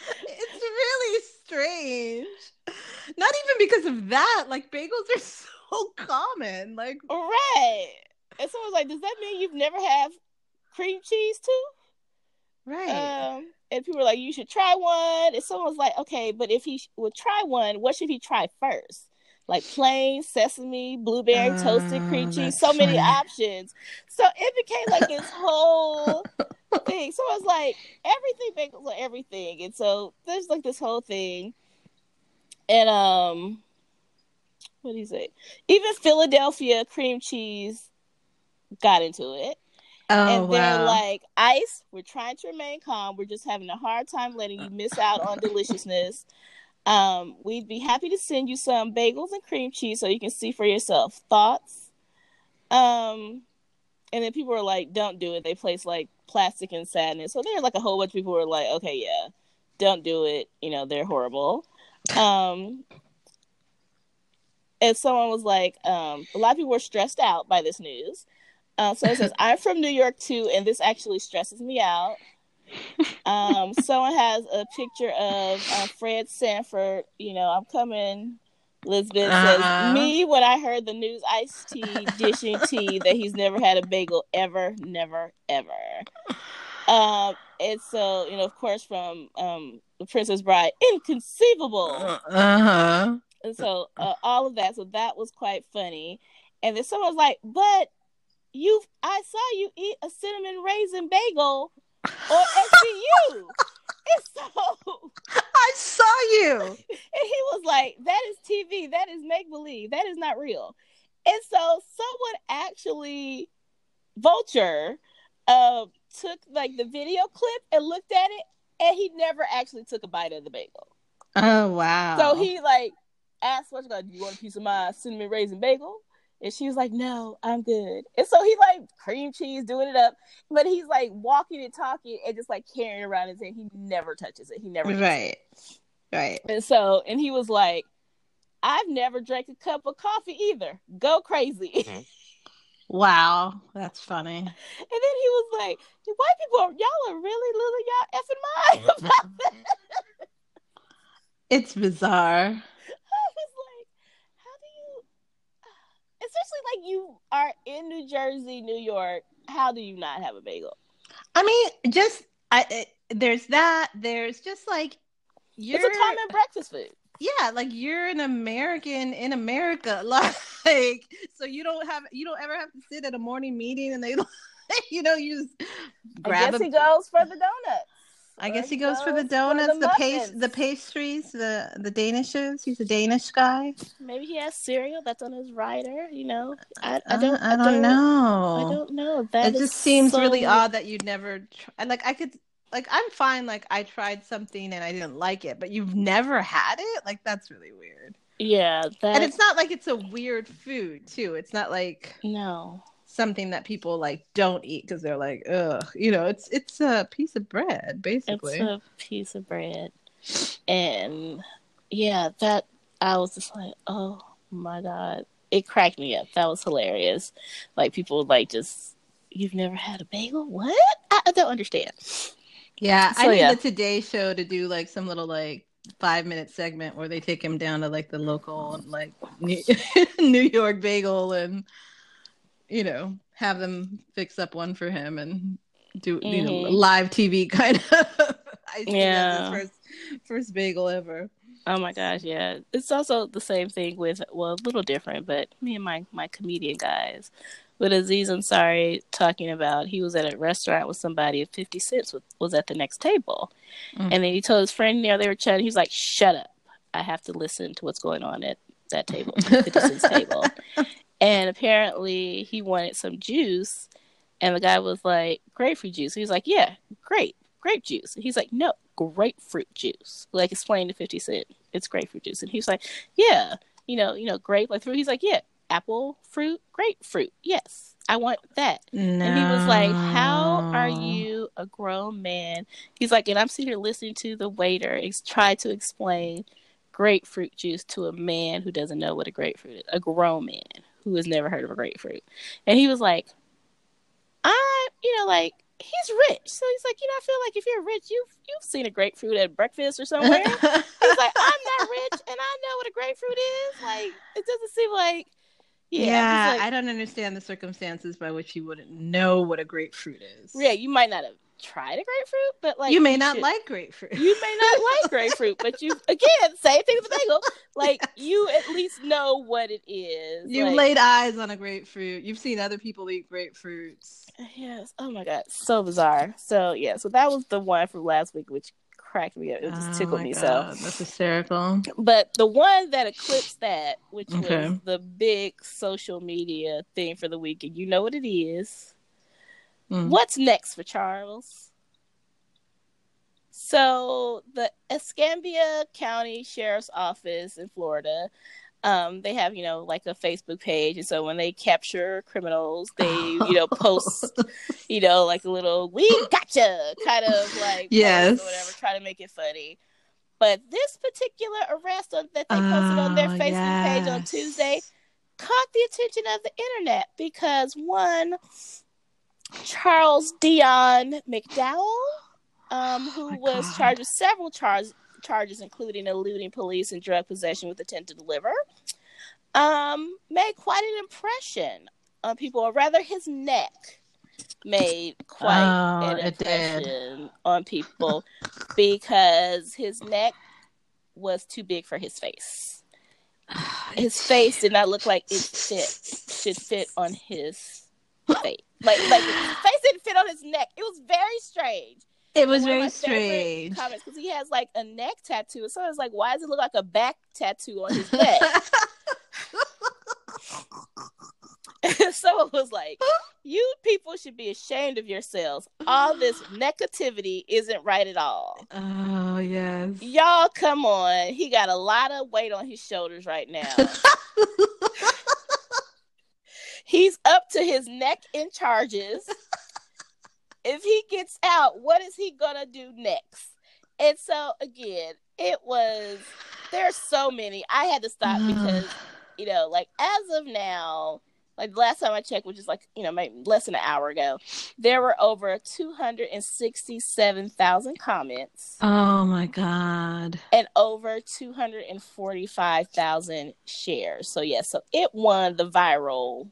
it's really strange. Not even because of that. Like bagels are so common. Like Right. And someone's like, Does that mean you've never had cream cheese too? right. Um, and people were like, you should try one. And someone was like, okay, but if he would try one, what should he try first? Like plain sesame, blueberry, toasted cream Oh, cheese, so many options. So it became like this whole thing. So I was like everything bagels are everything. And so there's like this whole thing. And um what do you say? Even Philadelphia cream cheese got into it oh and they're wow. like, Ice, we're trying to remain calm. We're just having a hard time letting you miss out on deliciousness. Um, we'd be happy to send you some bagels and cream cheese so you can see for yourself. Thoughts? Um, and then people were like, don't do it. They place like plastic and sadness. So there's like a whole bunch of people who were like, okay, yeah, don't do it. You know, they're horrible. Um, and someone was like, um, a lot of people were stressed out by this news. Uh, so it says, I'm from New York too, and this actually stresses me out. Um, someone has a picture of uh, Fred Sanford. You know, I'm coming. Lisbeth Uh-uh. says, Me, when I heard the news, iced tea, dishing tea, that he's never had a bagel ever, never, ever. Um, and so, you know, of course, from um, The Princess Bride, inconceivable. Uh-huh. And so uh, all of that. So that was quite funny. And then someone's like, "But you, I saw you eat a cinnamon raisin bagel on SVU." and so, I saw you. and he was like, "That is TV. That is make believe. That is not real." And so someone actually, Vulture, uh, took like the video clip and looked at it, and he never actually took a bite of the bagel. Oh wow. So he like asked what's God, do you want a piece of my cinnamon raisin bagel? And she was like, No, I'm good. And so he like cream cheese doing it up, but he's like walking and talking and just like carrying around his head. He never touches it. He never eats it. Right. Right. And so and he was like, I've never drank a cup of coffee either. Go crazy. Mm-hmm. Wow. That's funny. And then he was like, White people, are, y'all are really losing y'all effing mind about that. It's bizarre. I was like, how do you, especially like you are in New Jersey, New York, how do you not have a bagel? I mean, just I it, there's that. There's just like you're It's a common breakfast food. yeah, like you're an American in America, like so you don't have you don't ever have to sit at a morning meeting and they you know you just I grab guess a he goes for the donuts. I guess he goes for the donuts, the paste, the pastries, the the danishes. He's a Danish guy. Maybe he has cereal that's on his rider. You know, I, I Uh, don't. I don't know. I don't know. That it just seems so- really odd that you'd never try. Like I could, like I'm fine. Like I tried something and I didn't like it, but you've never had it. Like that's really weird. Yeah, that And it's not like it's a weird food too. It's not like no. Something that people like don't eat because they're like, ugh. You know, it's it's a piece of bread basically. It's a piece of bread, and yeah, that I was just like, oh my god, it cracked me up. That was hilarious. Like people like just, you've never had a bagel? What? I, I don't understand. Yeah, So, I need yeah. the Today Show to do like some little like five minute segment where they take him down to like the local like New, New York bagel and you know have them fix up one for him and do you know Mhm. live TV kind of. I think Yeah. first first bagel ever. Oh my gosh, yeah. It's also the same thing with well, a little different, but me and my my comedian guys. With Aziz Ansari talking about he was at a restaurant with somebody and fifty cents was, was at the next table. Mm. And then he told his friend there they were chatting, he's like, Shut up. I have to listen to what's going on at that table, fifty cents table. And apparently he wanted some juice and the guy was like, Grapefruit juice. He was like, Yeah, grape, grape juice. He's like, No, grapefruit juice. Like explain to fifty cent. It's grapefruit juice. And he was like, Yeah, you know, you know, grape like fruit. He's like, Yeah, apple fruit, grapefruit. Yes, I want that. And he was like, How are you a grown man? He's like, and I'm sitting here listening to the waiter ex- try to explain grapefruit juice to a man who doesn't know what a grapefruit is, a grown man who has never heard of a grapefruit. And he was like, I, you know, like, he's rich. So he's like, you know, I feel like if you're rich, you've you've seen a grapefruit at breakfast or somewhere. he's like, I'm not rich and I know what a grapefruit is. Like, it doesn't seem like yeah, yeah like, I don't understand the circumstances by which you wouldn't know what a grapefruit is. Yeah, you might not have tried a grapefruit, but like you may not should, like grapefruit. You may not like grapefruit, but you again same thing with bagel. Like you at least know what it is. You like, laid eyes on a grapefruit. You've seen other people eat grapefruits. Yes. Oh my god, so bizarre. So yeah, so that was the one from last week, which cracked me up. It just oh tickled me. God, so that's hysterical. But the one that eclipsed that, which okay. was the big social media thing for the week, and you know what it is. Mm. What's next for Charles? So the Escambia County Sheriff's Office in Florida, um, they have you know like a Facebook page, and so when they capture criminals, they you know post you know like a little "we gotcha" kind of like yes or whatever, try to make it funny. But this particular arrest that they posted on their Facebook yes. page on Tuesday caught the attention of the internet because one Charles Dion McDowell, um, who oh was God. charged with several charges, charges including eluding police and drug possession with intent to deliver, um, made quite an impression on people, or rather, his neck made quite oh, an impression on people because his neck was too big for his face. His face did not look like it fit should fit on his face. Like like his face didn't fit on his neck. It was very strange. It was very strange. Comments because he has like a neck tattoo. So it's like, why does it look like a back tattoo on his neck? so it was like, you people should be ashamed of yourselves. All this negativity isn't right at all. Oh yes. Y'all come on. He got a lot of weight on his shoulders right now. He's up to his neck in charges. if he gets out, what is he gonna do next? And so again, it was there's so many. I had to stop because you know, like as of now, like the last time I checked, which is like you know maybe less than an hour ago, there were over two hundred and sixty-seven thousand comments. Oh my god! And over two hundred and forty-five thousand shares. So yeah, so it won the viral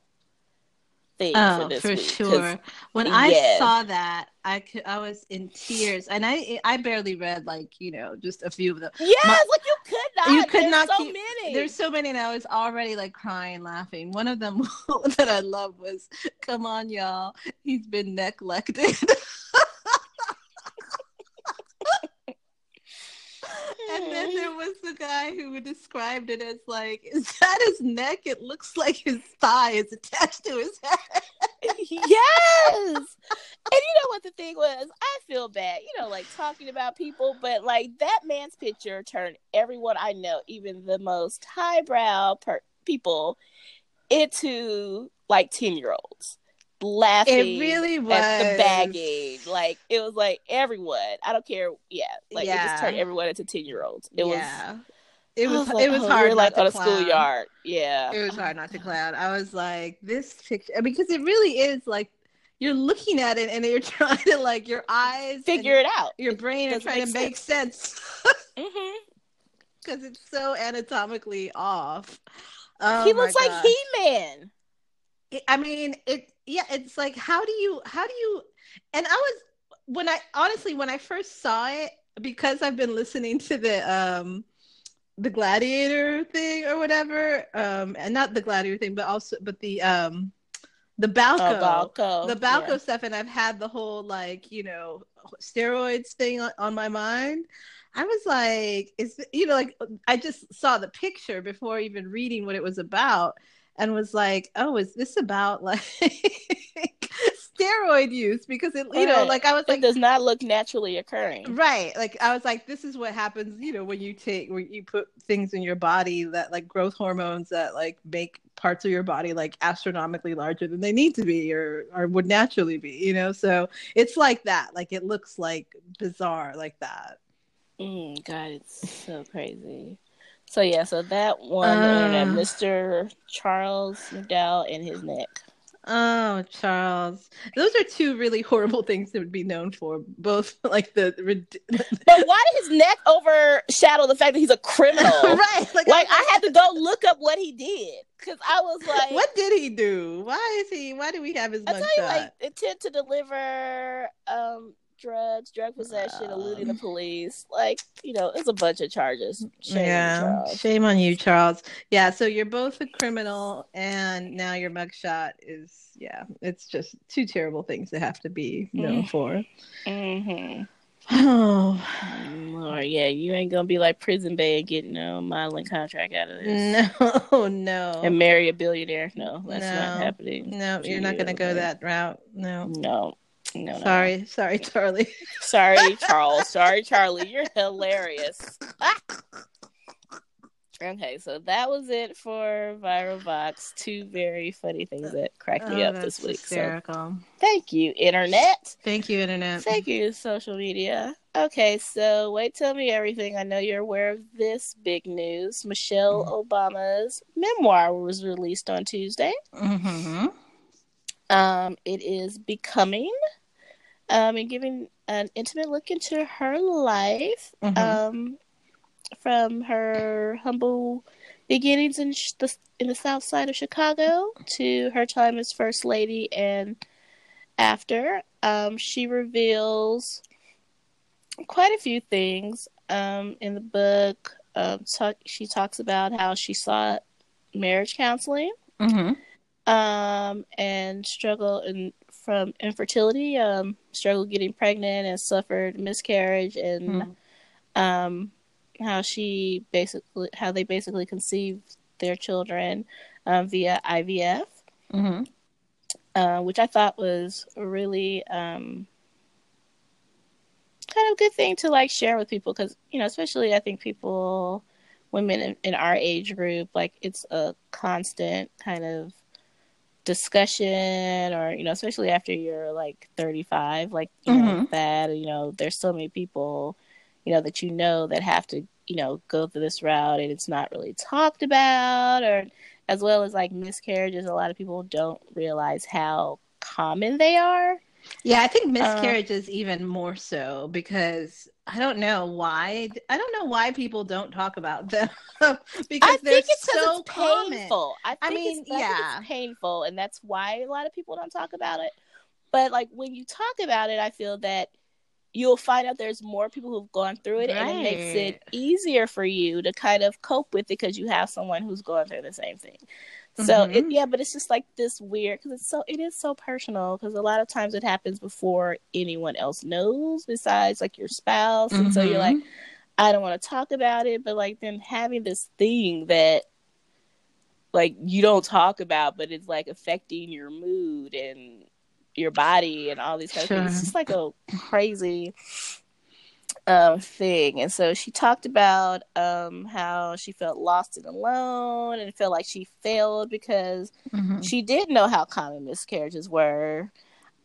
thing oh, for, for week, sure. When I saw that, I could, I was in tears, and I I barely read like you know just a few of them. Yes, My, like you could not. You could there's not. So keep, many. There's so many, and I was already like crying, laughing. One of them that I love was, "Come on, y'all, he's been neglected." And then mm-hmm. there was the guy who described it as like, is that his neck? It looks like his thigh is attached to his head. yes. And you know what the thing was? I feel bad, you know, like talking about people, but like that man's picture turned everyone I know, even the most highbrow per- people, into like 10 year olds laughing it really was at the bagging. Like it was like everyone. I don't care. Yeah, like yeah. it just turned everyone into ten year olds. It yeah. was. It was was like, it was oh, hard like on a schoolyard. Yeah, it was hard not to clown. I was like, this picture because it really is like you're looking at it and you're trying to like your eyes figure it out. Your brain are trying to make sense. mm-hmm. Because it's so anatomically off. Oh he looks like He Man. I mean, it yeah, it's like how do you how do you and I was when I honestly when I first saw it because I've been listening to the um the gladiator thing or whatever um and not the gladiator thing but also but the um the Balco, oh, Balco. the Balco yeah. stuff and I've had the whole like you know steroids thing on, on my mind I was like is you know like I just saw the picture before even reading what it was about and was like, "Oh, is this about like steroid use?" Because it, you right. know, like I was it like, does not look naturally occurring, right? Like I was like, "This is what happens," you know, when you take when you put things in your body that like growth hormones that like make parts of your body like astronomically larger than they need to be or or would naturally be, you know. So it's like that. Like it looks like bizarre like that. Mm, God, it's so crazy. So yeah, so that one, uh, Mr. Charles McDowell and his neck. Oh, Charles. Those are two really horrible things that would be known for. Both like the But why did his neck overshadow the fact that he's a criminal? right. Like, like I had to go look up what he did. Cause I was like What did he do? Why is he why do we have his I tell you, like intent to deliver um drugs, drug possession, um, eluding the police. Like, you know, it's a bunch of charges. Shame yeah, shame on you, Charles. Yeah, so you're both a criminal, and now your mugshot is, yeah, it's just two terrible things to have to be known mm. for. Mm-hmm. Oh. Lord, yeah, you ain't gonna be like Prison Bae and get no modeling contract out of this. No, no. And marry a billionaire. No, that's no, not happening. No, you're not gonna go that route. No. No. No, sorry, no. sorry, Charlie. sorry, Charles. Sorry, Charlie. You're hilarious. okay, so that was it for Viral Box. Two very funny things that cracked me oh, up this week. Hysterical. So, thank you, Internet. Thank you, Internet. Thank you, social media. Okay, so wait, tell me everything. I know you're aware of this big news. Michelle mm-hmm. Obama's memoir was released on Tuesday. Mm-hmm. Um, it is becoming um, and giving an intimate look into her life mm-hmm. um, from her humble beginnings in the in the South Side of Chicago to her time as First Lady and after. Um, she reveals quite a few things um, in the book. Um, talk, she talks about how she sought marriage counseling mm-hmm. um, and struggle and from infertility, um, struggled getting pregnant and suffered miscarriage, and mm-hmm. um, how she basically how they basically conceived their children um, via IVF, mm-hmm. uh, which I thought was a really um, kind of good thing to like share with people because you know, especially I think people, women in, in our age group, like it's a constant kind of discussion or you know especially after you're like 35 like you mm-hmm. know that you know there's so many people you know that you know that have to you know go through this route and it's not really talked about or as well as like miscarriages a lot of people don't realize how common they are yeah i think miscarriage miscarriages um, even more so because I don't know why. I don't know why people don't talk about them because they're so it's painful. I, I mean, yeah, it's painful, and that's why a lot of people don't talk about it. But like when you talk about it, I feel that you'll find out there's more people who've gone through it, right. and it makes it easier for you to kind of cope with it because you have someone who's going through the same thing. So mm-hmm. it, yeah, but it's just like this weird because it's so it is so personal because a lot of times it happens before anyone else knows besides like your spouse, mm-hmm. and so you're like, mm-hmm. I don't want to talk about it, but like then having this thing that like you don't talk about, but it's like affecting your mood and your body and all these kind sure. of things. It's just like a crazy um, thing. And so she talked about um, how she felt lost and alone and felt like she failed because mm-hmm. she didn't know how common miscarriages were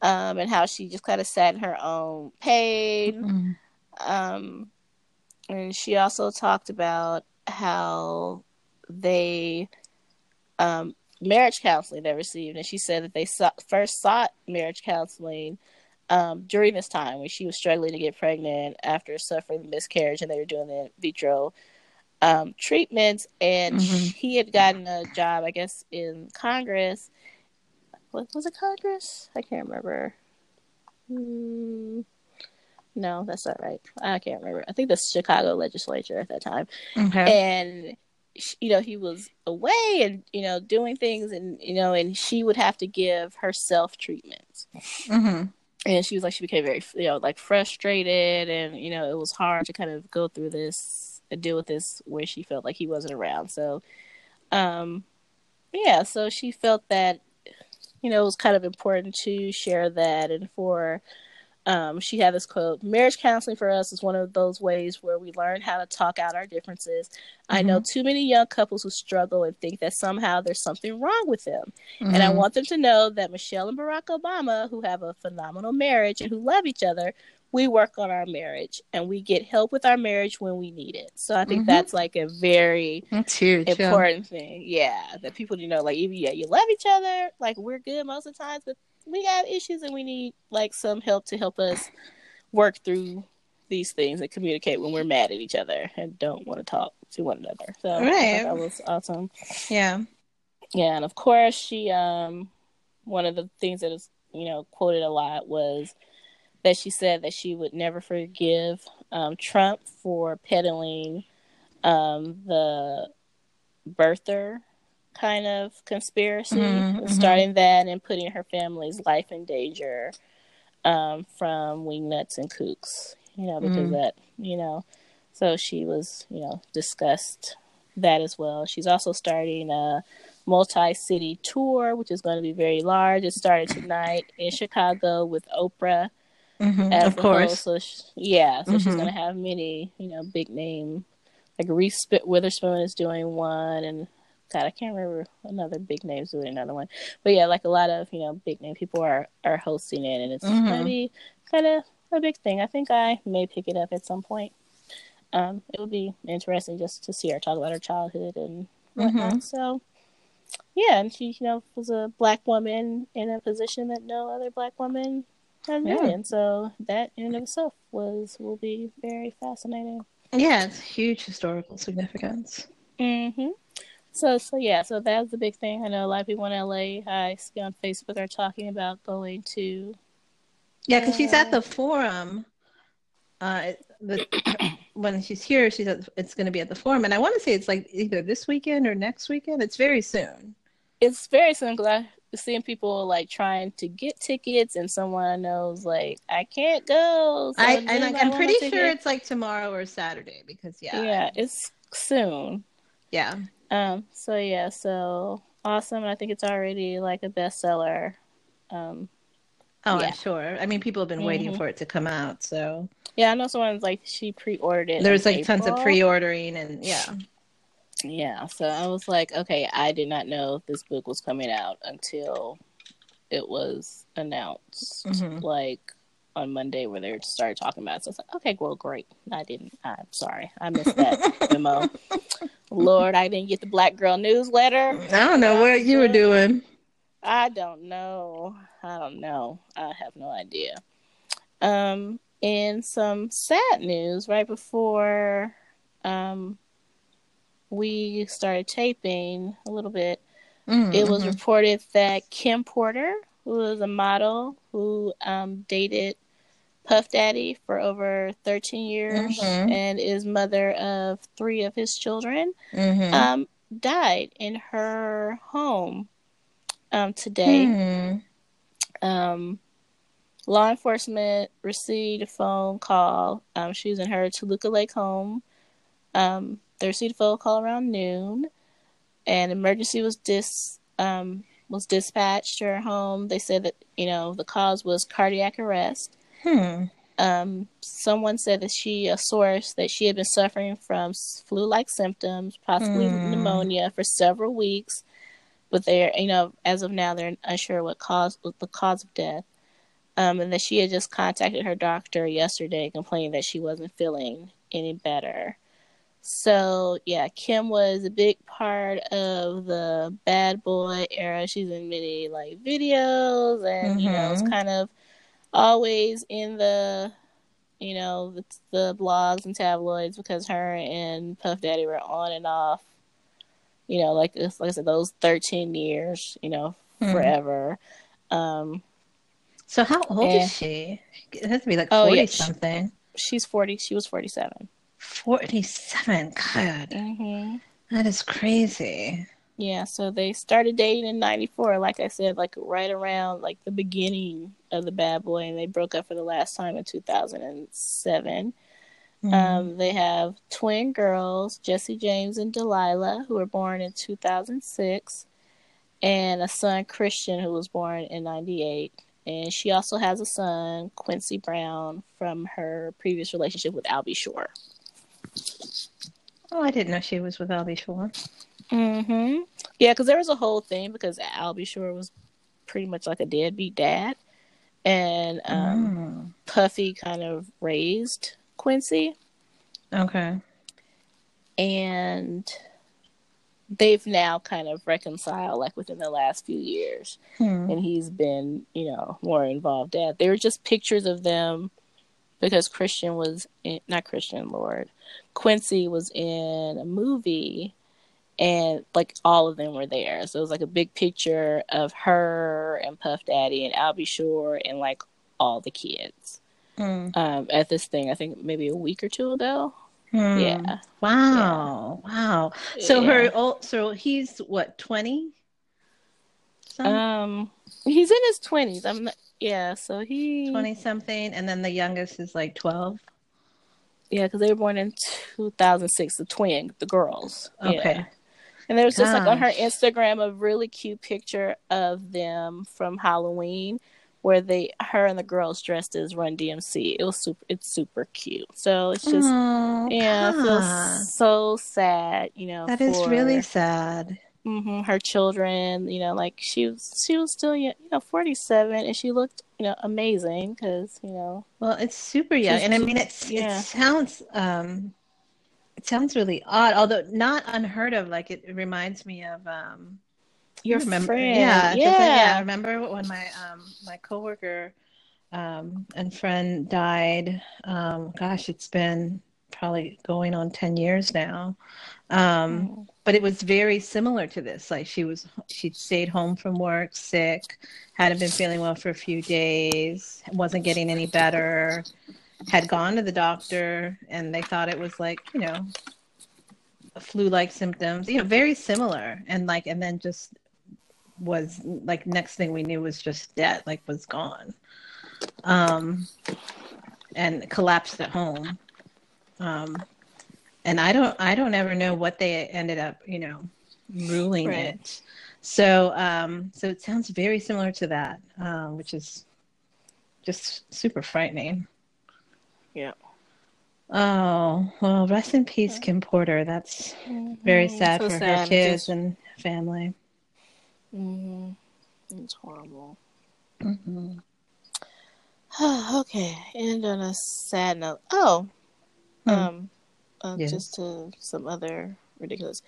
um, and how she just kind of sat in her own pain. Mm-hmm. Um, and she also talked about how they um, marriage counseling they received, and she said that they saw, first sought marriage counseling um, during this time when she was struggling to get pregnant after suffering miscarriage, and they were doing the in vitro um, treatments, and mm-hmm. he had gotten a job, I guess, in Congress. What was it, Congress? I can't remember. Mm, no, that's not right. I can't remember. I think the Chicago legislature at that time, okay. and you know he was away and you know doing things and you know and she would have to give herself treatments mm-hmm and she was like she became very you know like frustrated. And you know it was hard to kind of go through this and deal with this where she felt like he wasn't around. So um yeah so she felt that you know it was kind of important to share that and for um, she had this quote marriage counseling for us is one of those ways where we learn how to talk out our differences mm-hmm. i know too many young couples who struggle and think that somehow there's something wrong with them mm-hmm. and i mm-hmm. want them to know that michelle and barack obama who have a phenomenal marriage and who love each other we work on our marriage and we get help with our marriage when we need it so i think mm-hmm. that's like a very huge, important yeah. thing yeah that people you know like even yeah you love each other like we're good most of the times but we got issues and we need like some help to help us work through these things and communicate when we're mad at each other and don't want to talk to one another. So right. that was awesome. Yeah. Yeah, and of course she um one of the things that is, you know, quoted a lot was that she said that she would never forgive um, Trump for peddling um, the birther kind of conspiracy, mm-hmm, mm-hmm. starting that and putting her family's life in danger um, from wingnuts and kooks, you know, because mm-hmm. that, you know, so she was, you know, discussed that as well. She's also starting a multi city tour, which is going to be very large. It started tonight in Chicago with Oprah. Mm-hmm, of course. So she, yeah, so she's mm-hmm. going to have many, you know, big name like Reese Witherspoon is doing one, and God, I can't remember another big names doing another one. But yeah, like a lot of, you know, big name people are are hosting it and it's mm-hmm. gonna be kind of a big thing. I think I may pick it up at some point. Um, it would be interesting just to see her talk about her childhood and whatnot. Mm-hmm. So yeah, and she, you know, was a black woman in a position that no other black woman has been yeah. in. So that in and of itself was will be very fascinating. Yeah, it's huge historical significance. Mm-hmm. So so yeah, so that's the big thing. I know a lot of people in LA I see on Facebook are talking about going to. Yeah, because uh, she's at the forum. Uh, the when she's here, she's at, it's going to be at the forum, and I want to say it's like either this weekend or next weekend. It's very soon. It's very soon because I seeing people like trying to get tickets, and someone knows like I can't go. So I and like, I'm pretty sure it's like tomorrow or Saturday because yeah, yeah, it's soon. Yeah. Um, so yeah, so awesome. I think it's already like a bestseller. Um, oh, yeah. I'm sure. I mean, people have been mm-hmm. waiting for it to come out. So yeah, I know someone's like she pre-ordered it. There's like April. tons of pre-ordering and yeah. Yeah, so I was like, okay, I did not know this book was coming out until it was announced. Mm-hmm. Like on Monday where they started talking about it. So I was like, okay, well, great. I didn't. I'm sorry, I missed that memo. Lord, I didn't get the Black Girl newsletter. I don't know what you were doing. I don't know. I don't know. I have no idea. Um, in some sad news, right before um we started taping a little bit, mm-hmm. it was mm-hmm. reported that Kim Porter, who was a model who um dated Puff Daddy for over 13 years mm-hmm. and is mother of three of his children, mm-hmm. um, died in her home um, today. Um, law enforcement received a phone call. Um, she was in her Toluca Lake home. Um, they received a phone call around noon, and emergency was dis um, was dispatched to her home. They said that you know the cause was cardiac arrest. Hmm. Um, someone said that she, a source, that she had been suffering from flu-like symptoms, possibly hmm. pneumonia, for several weeks. But they're, you know, as of now, they're unsure what caused what the cause of death. Um, and that she had just contacted her doctor yesterday, complaining that she wasn't feeling any better. So yeah, Kim was a big part of the bad boy era. She's in many like videos, and mm-hmm. you know, it's mm-hmm. kind of always in the you know the, the blogs and tabloids because her and Puff Daddy were on and off. You know, like like I said, those thirteen years. You know, mm-hmm. forever. Um, so how old and, is she? It has to be like forty oh, yeah, something. She, she's forty. She was forty seven. Forty seven. God, mm-hmm. that is crazy. Yeah, so they started dating in 94, like I said, like right around like the beginning of the bad boy, and they broke up for the last time in 2007. Mm-hmm. Um, they have twin girls, Jessie James and D'Lila, who were born in 2006, and a son, Christian, who was born in 98. and she also has a son, Quincy Brown, from her previous relationship with Al B. Sure. Oh, I didn't know she was with Albie B. Mm-hmm. Yeah, because there was a whole thing because Al B. Sure was pretty much like a deadbeat dad, and um, mm. Puffy kind of raised Quincy. Okay. And they've now kind of reconciled like within the last few years hmm. and he's been you know more involved at they were just pictures of them because christian was in, not christian lord quincy was in a movie and like all of them were there so it was like a big picture of her and puff daddy and Al B. Sure and like all the kids hmm. um, at this thing i think maybe a week or two ago Hmm. Yeah. Wow. Yeah. Wow. So yeah. her old so he's what, 20? Um he's in his 20s. I'm not, yeah, so he 20 something and then the youngest is like 12. Yeah, cuz they were born in 2006, the twin, the girls. Okay. Yeah. And there was just Gosh. like on her Instagram a really cute picture of them from Halloween where they her and the girls dressed as Run DMC. It was super it's super cute. So it's just oh, yeah, it feels so sad, you know. That for, is really sad. Mm-hmm, her children, you know, like she was she was still you know 47 and she looked, you know, amazing cuz, you know. Well, it's super young. And I mean it's yeah. it sounds um it sounds really odd, although not unheard of like it, it reminds me of um your remember, friend. Yeah, yeah. I, yeah. I remember when my um my coworker um and friend died. Um, gosh, it's been probably going on ten years now. Um, oh. but it was very similar to this. Like she was, she stayed home from work sick, hadn't been feeling well for a few days, wasn't getting any better. Had gone to the doctor, and they thought it was like you know flu-like symptoms you know very similar and like and then just was like next thing we knew was just dead, like was gone. Um, and collapsed at home. Um, and I don't I don't ever know what they ended up, you know, ruling right. it. So um, so it sounds very similar to that, uh, which is just super frightening. Yeah. Oh well, rest in peace, Kim Porter. That's very mm-hmm. sad so for sad. her kids just... and family. Mm-hmm. It's horrible. Mm-hmm. okay, and on a sad note. Oh, mm. um, uh, yes. just to some other ridiculous.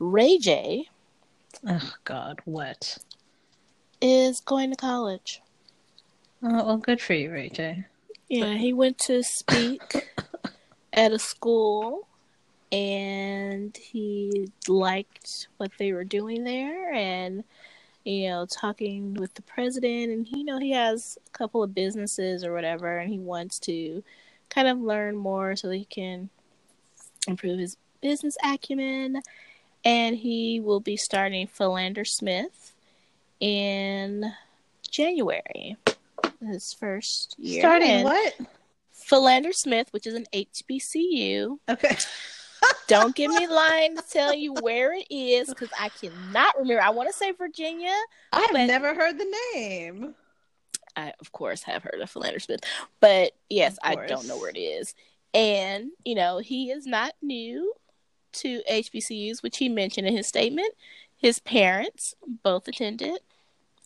Ray J. Oh God, what? Is going to college. Oh well, good for you, Ray J. Yeah, he went to speak at a school and he liked what they were doing there and you know talking with the president. And you know he has a couple of businesses or whatever and he wants to kind of learn more so he can improve his business acumen. And he will be starting Philander Smith in January his first year starting and what Philander Smith which is an HBCU okay Don't give me line to tell you where it is because I cannot remember. I want to say Virginia. I've never heard the name. I, of course, have heard of Philander Smith, but yes, I don't know where it is. And you know, he is not new to HBCUs, which he mentioned in his statement. His parents both attended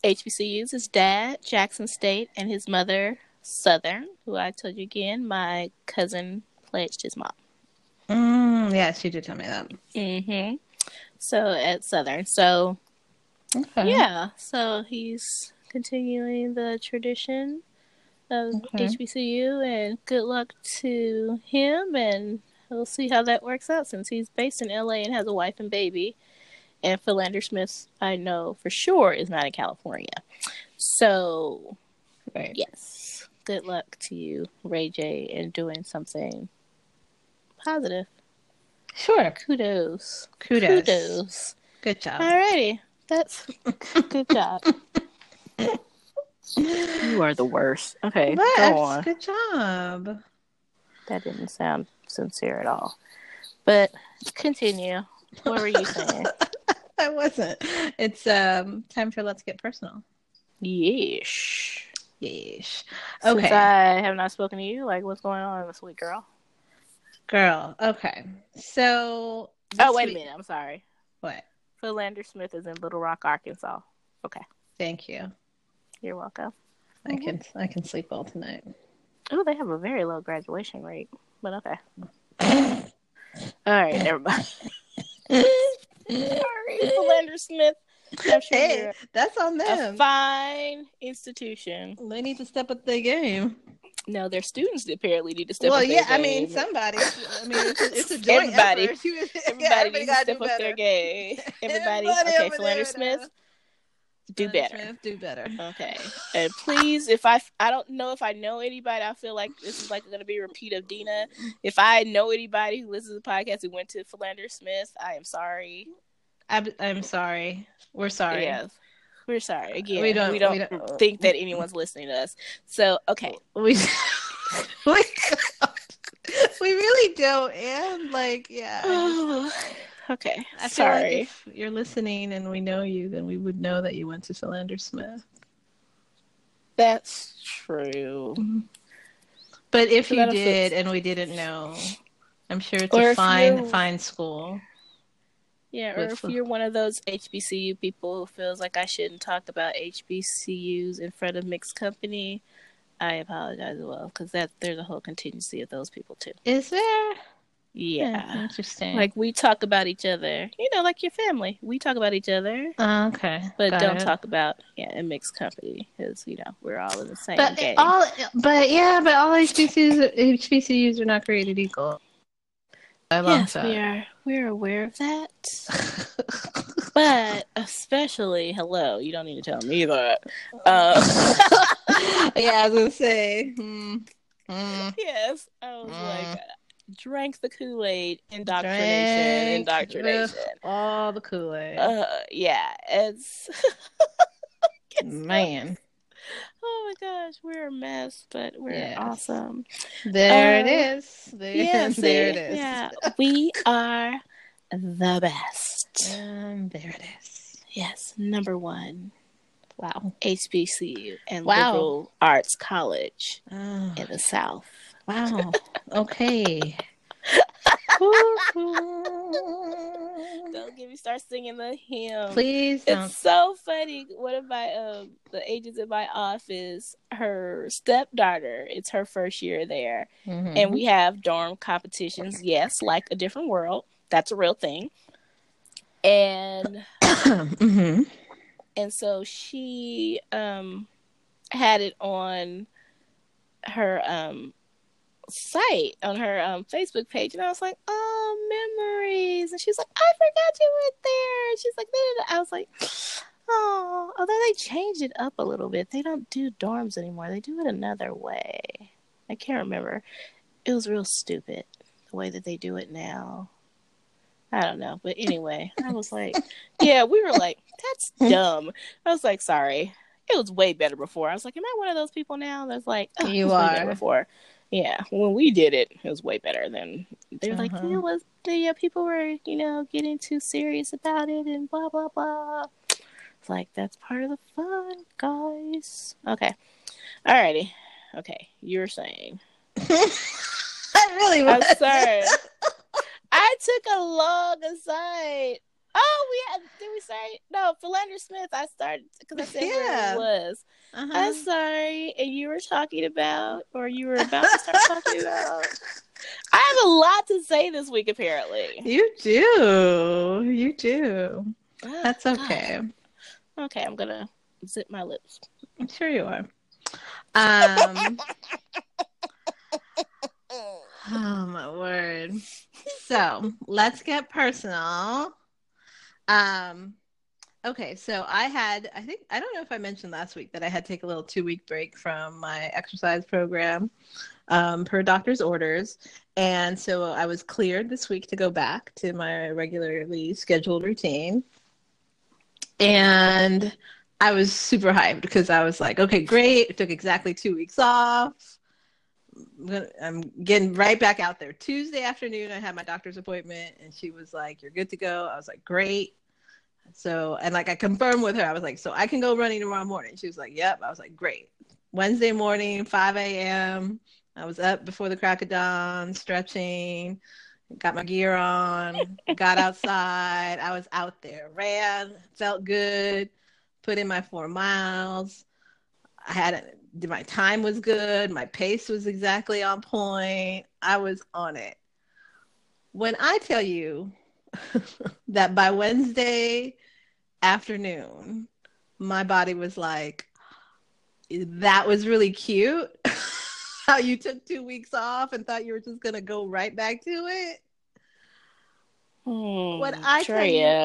HBCUs. His dad, Jackson State, and his mother, Southern, who I told you again, my cousin pledged his mom. Mm, yes, you did tell me that. Mm-hmm. So at Southern. So okay. yeah. So he's continuing the tradition of okay. HBCU and good luck to him and we'll see how that works out since he's based in LA and has a wife and baby. And Philander Smith, I know for sure, is not in California. So, right. yes, good luck to you, Ray J, in doing something positive. Sure. Kudos. Kudos. Kudos. Good job. Alrighty. That's good job. you are the worst. Okay. Go on. Good job. That didn't sound sincere at all. But continue. What were you saying? I wasn't. It's um time for let's get personal. Yeesh. Yeesh. Since Okay. I have not spoken to you, like, what's going on this week, girl? Girl. Okay. So. Oh, wait a minute. I'm sorry. What? Philander Smith is in Little Rock, Arkansas. Okay. Thank you. You're welcome. I can I can sleep well tonight. Oh, they have a very low graduation rate, but okay. All right, never mind. Sorry, Philander Smith. Sure Hey, that's on a them. fine institution. They need to step up their game. No, their students apparently need to step well, up their game. Well, yeah, I mean, somebody. I mean, it's a, it's a joint Everybody. effort. Everybody needs to step up better. their game. Everybody, Everybody okay, Philander Smith, now. Do better. Do better. Okay, and please, if I I don't know if I know anybody, I feel like this is like going to be a repeat of Dina. If I know anybody who listens to the podcast who went to Philander Smith, I am sorry. I'm, I'm sorry. We're sorry. Yes, we're sorry again. We We don't- don't, we don't- think that anyone's listening to us. So okay, We, we, we really don't. And like, yeah. I okay, I feel like sorry. if you're listening and we know you, then we would know that you went to Philander Smith. That's true. Mm-hmm. But if So you did and we didn't know, I'm sure it's Or a fine, you're- fine school. Yeah, or With if you're one of those HBCU people who feels like I shouldn't talk about HBCUs in front of mixed company, I apologize as well because that there's a whole contingency of those people too. Is there? Yeah, Interesting. like we talk about each other, you know, like your family. We talk about each other, Oh, okay. but Got don't it. talk about yeah a mixed company because you know we're all in the same But game. all, but yeah, but all HBCUs, HBCUs are not created equal. I love yes, that. we are. We're aware of that. But especially, hello, you don't need to tell me that. Uh, yeah, I was gonna say. Hmm. Hmm. yes, I was Mm. like, drank the Kool Aid, indoctrination, indoctrination. All the Kool Aid. Uh, yeah, it's. Man, Oh my gosh, we're a mess, but we're Yes. awesome. there Uh, it is. There, Yeah, there it see? is. Yeah, we are the best. And there it is. Yes, number one, Wow. HBCU and Wow. liberal arts college Oh, in the South. Wow. Okay. Don't get me start singing the hymn. Please don't. It's so funny. One of my um the agents in my office, her stepdaughter, it's her first year there. Mhm. And we have dorm competitions, yes, like a different world. That's a real thing. And mm-hmm. and so she um had it on her um site on her um Facebook page and I was like, Oh memories and she's like, I forgot you were there and she's like "Da, da, da." I was like Oh although they changed it up a little bit. They don't do dorms anymore. They do it another way. I can't remember. It was real stupid the way that they do it now. I don't know. But anyway, I was like, yeah, we were like, that's dumb. I was like, sorry. It was way better before. I was like, am I one of those people now that's like, oh, You are. before? Yeah, when we did it, it was way better than they were like, Uh-huh. you know, was the uh, people were, you know, getting too serious about it and blah blah blah. It's like that's part of the fun, guys. Okay, alrighty, okay. You were saying I really was. I'm sorry. I took a long aside. Oh, we had. Did we say no? Philander Smith. I started because I said Yeah. where it was. Uh-huh. I'm sorry, and you were talking about, or you were about to start talking about. I have a lot to say this week, apparently. You do. You do. Oh, That's God. okay. Okay, I'm gonna zip my lips. I'm sure you are. Um. Oh my word. So let's get personal. Um okay, so I had I think I don't know if I mentioned last week that I had to take a little two week break from my exercise program um, per doctor's orders. And so I was cleared this week to go back to my regularly scheduled routine. And I was super hyped because I was like, okay, great. It took exactly two weeks off. I'm getting right back out there. Tuesday afternoon, I had my doctor's appointment, and she was like, "You're good to go." I was like, "Great." So, and like I confirmed with her, I was like, "So I can go running tomorrow morning." She was like, "Yep." I was like, "Great, Wednesday morning, 5 a.m. I was up before the crack of dawn, stretching, got my gear on, got outside. I was out there, ran, felt good, put in my four miles. I had my time was good, my pace was exactly on point. I was on it. When I tell you that by Wednesday afternoon, my body was like, that was really cute. How you took two weeks off and thought you were just gonna go right back to it. Hmm, when I tell you,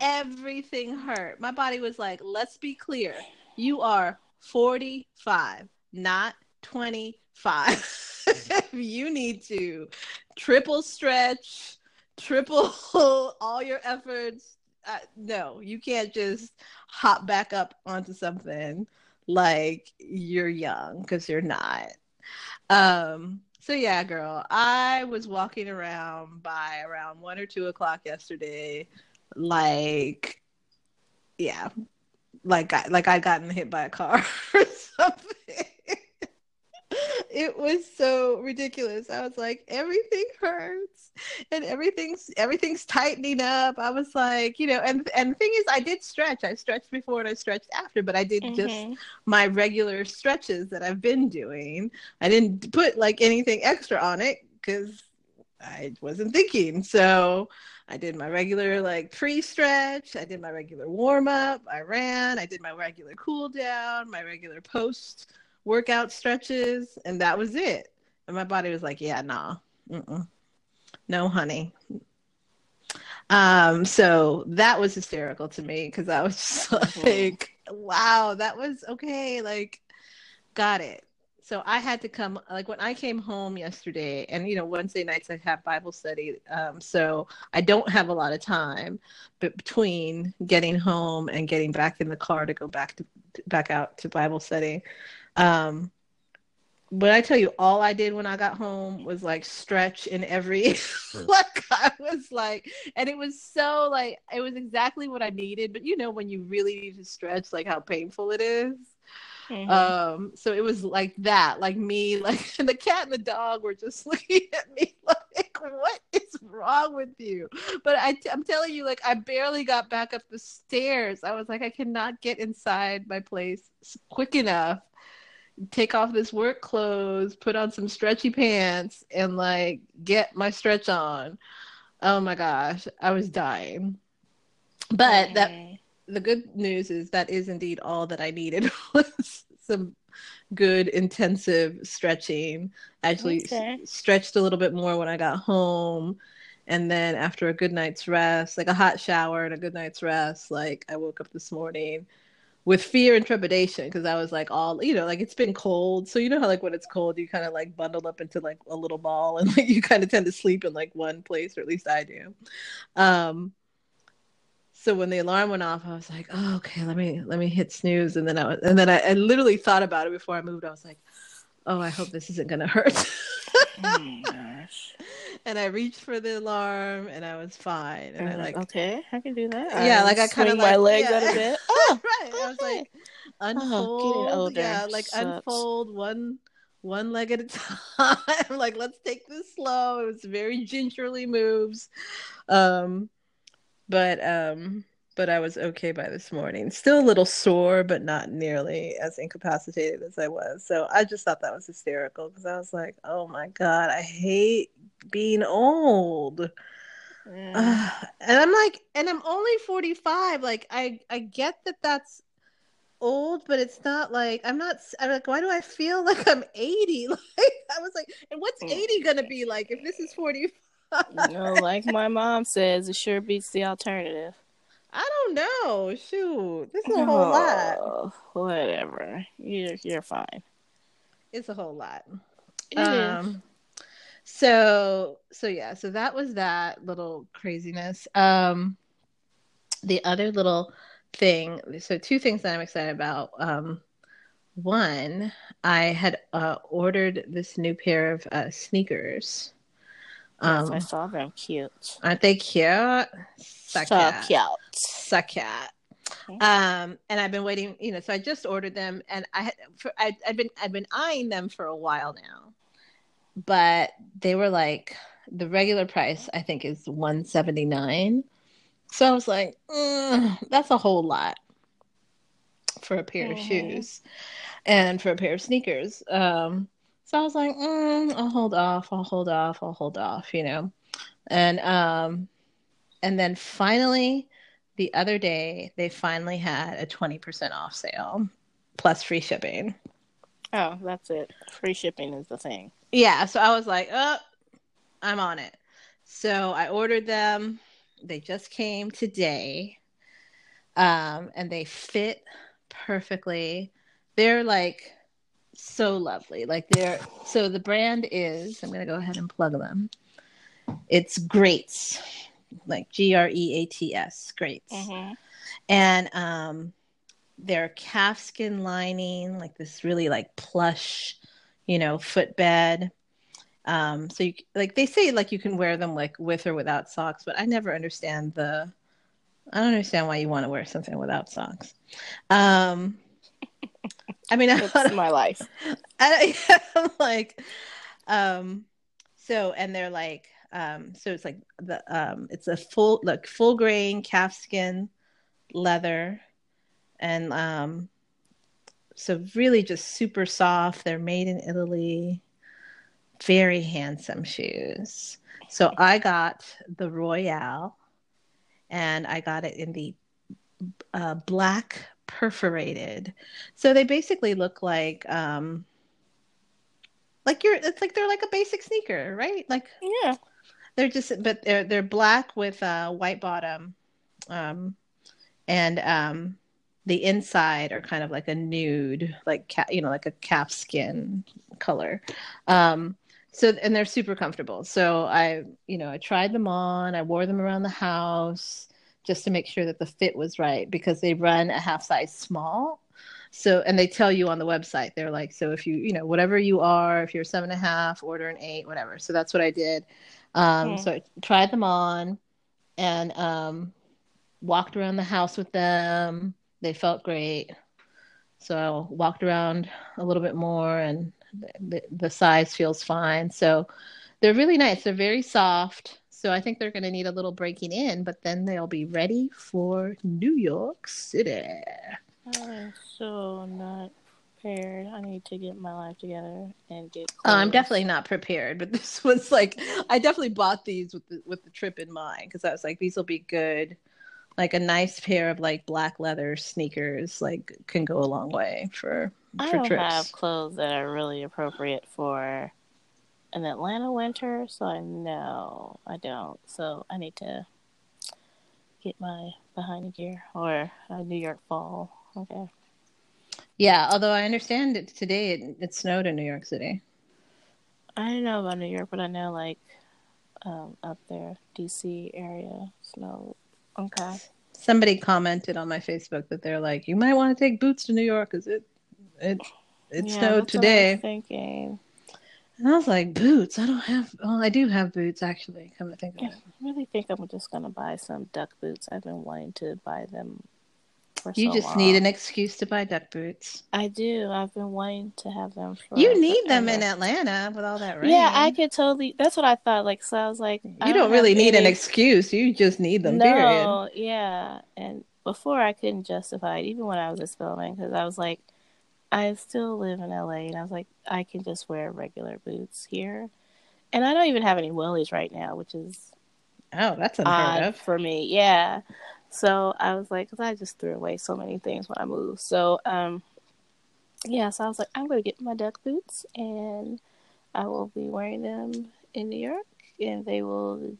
everything hurt. My body was like, let's be clear. You are 45, not 25. you need to triple stretch, triple all your efforts. Uh, no, you can't just hop back up onto something like you're young because you're not. Um, so yeah, girl, I was walking around by around one or two o'clock yesterday, like, yeah, like I, like I'd gotten hit by a car or something. it was so ridiculous. I was like, everything hurts and everything's everything's tightening up. I was like, you know, and and the thing is I did stretch. I stretched before and I stretched after, but I did just Mhm. my regular stretches that I've been doing. I didn't put like anything extra on it because I wasn't thinking. So I did my regular like pre stretch. I did my regular warm up. I ran. I did my regular cool down, my regular post workout stretches, and that was it. And my body was like, yeah, nah, mm-mm. no, honey. Um, so that was hysterical to me because I was just like, wow, that was okay. Like, got it. So I had to come, like, when I came home yesterday, and you know, Wednesday nights I have Bible study. Um, so I don't have a lot of time but between getting home and getting back in the car to go back to back out to Bible study. Um, but I tell you, all I did when I got home was like stretch in every like I was like, and it was so like it was exactly what I needed. But you know, when you really need to stretch, like how painful it is. Mhm. Um, so it was like that, like me, like and the cat and the dog were just looking at me like, what is wrong with you? But I, I'm telling you, like I barely got back up the stairs. I was like, I cannot get inside my place quick enough. Take off this work clothes, put on some stretchy pants, and like get my stretch on. Oh my gosh, I was dying. But that Mhm. The good news is that is indeed all that I needed was some good intensive stretching. Actually s- stretched a little bit more when I got home. And then after a good night's rest, like a hot shower and a good night's rest, like I woke up this morning with fear and trepidation because I was like all you know, like it's been cold. So you know how like when it's cold you kind of like bundle up into like a little ball and like you kind of tend to sleep in like one place, or at least I do. Um so when the alarm went off, I was like, "Oh, okay, let me let me hit snooze." And then I was, and then I, I literally thought about it before I moved. I was like, "Oh, I hope this isn't gonna hurt." Oh gosh. and I reached for the alarm, and I was fine. And I I'm like, okay, I can do that. yeah, like I kind of like my leg yeah. out a bit. Oh, right. I was okay. like, unfold, older yeah, like sucks. unfold one one leg at a time. like let's take this slow. It was very gingerly moves, um, but um, but I was okay by this morning. Still a little sore, but not nearly as incapacitated as I was. So I just thought that was hysterical because I was like, oh my god, I hate being old. Ugh. and I'm like, and I'm only 45. Like, I I get that that's old, but it's not like I'm not. I'm like, why do I feel like I'm 80? Like, I was like, and what's 80 gonna be like if this is 45? You know, like my mom says, it sure beats the alternative. I don't know. Shoot, this is a whole lot. Oh, Whatever. You're you're fine. It's a whole lot. It is. um so so yeah so that was that little craziness um the other little thing so two things that i'm excited about um one i had uh ordered this new pair of uh sneakers Yes, um I saw them cute. aren't they cute so So cute cute. Mm-hmm. Um, and I've been waiting, you know, so I just ordered them, and I had for, I, I'd been I'd been eyeing them for a while now, but they were like the regular price I think is one seventy nine, so I was like, mm, that's a whole lot for a pair mm-hmm. of shoes, and for a pair of sneakers. Um, so I was like, mm, I'll hold off, I'll hold off, I'll hold off, you know, and um, and then finally the other day they finally had a 20% off sale plus free shipping. Oh, that's it. Free shipping is the thing. Yeah, so I was like, "Oh, I'm on it." So I ordered them. They just came today. Um, and they fit perfectly. They're like so lovely. Like they're so the brand is, I'm to go ahead and plug them. It's Greats like G R E A T S, Greats. Mm-hmm. And um, they're calfskin lining, like this really like plush, you know, footbed. Um, so you like they say like you can wear them like with or without socks, but I never understand the. I don't understand why you want to wear something without socks. Um, I mean, it's my life. I, I'm like, um, so and they're like um, so it's like the um, it's a full like full grain calfskin leather, and um, so really just super soft. They're made in Italy. Very handsome shoes. So I got the Royale, and I got it in the uh, black perforated. So they basically look like um, like you're it's like they're like a basic sneaker, right? Like yeah. They're just, but they're they're black with a white bottom, um, and um, the inside are kind of like a nude, like ca- you know, like a calf skin color. Um, so and they're super comfortable. So I, you know, I tried them on. I wore them around the house just to make sure that the fit was right because they run a half size small. So and they tell you on the website, they're like, so if you, you know, whatever you are, if you're seven and a half, order an eight, whatever. So that's what I did. Um, okay. So I tried them on and um, walked around the house with them. They felt great. So I walked around a little bit more and the, the size feels fine. So they're really nice. They're very soft. So I think they're going to need a little breaking in, but then they'll be ready for New York City. I'm so not prepared. I need to get my life together and get. Oh, I'm definitely not prepared, but this was like I definitely bought these with the with the trip in mind because I was like these will be good. Like a nice pair of like black leather sneakers, like can go a long way for I for don't trips. have clothes that are really appropriate for an Atlanta winter, so I know I don't. So I need to get my behind gear or a New York fall. Okay. Yeah, although I understand it today it, it snowed in New York City. I don't know about New York, but I know like um, up there, DC area snow. Okay. Somebody commented on my Facebook that they're like, you might want to take boots to New York because it it it yeah, snowed today. thinking. And I was like, boots? I don't have. Well, I do have boots actually. Come to think of it, I really think I'm just gonna buy some duck boots. I've been wanting to buy them you so just long. need an excuse to buy duck boots. I do. I've been wanting to have them. For, you need them in Atlanta with all that rain. Yeah, I could totally. That's what I thought. Like, so I was like, you don't, don't really need any... an excuse. You just need them. No, period. yeah. And before I couldn't justify it, even when I was at Spelman, because I was like, I still live in LA, and I was like, I can just wear regular boots here, and I don't even have any wellies right now, which is oh, that's unheard of for me. Yeah. So I was like, because I just threw away so many things when I moved. So, um, yeah, so I was like, I'm going to get my duck boots and I will be wearing them in New York and they will,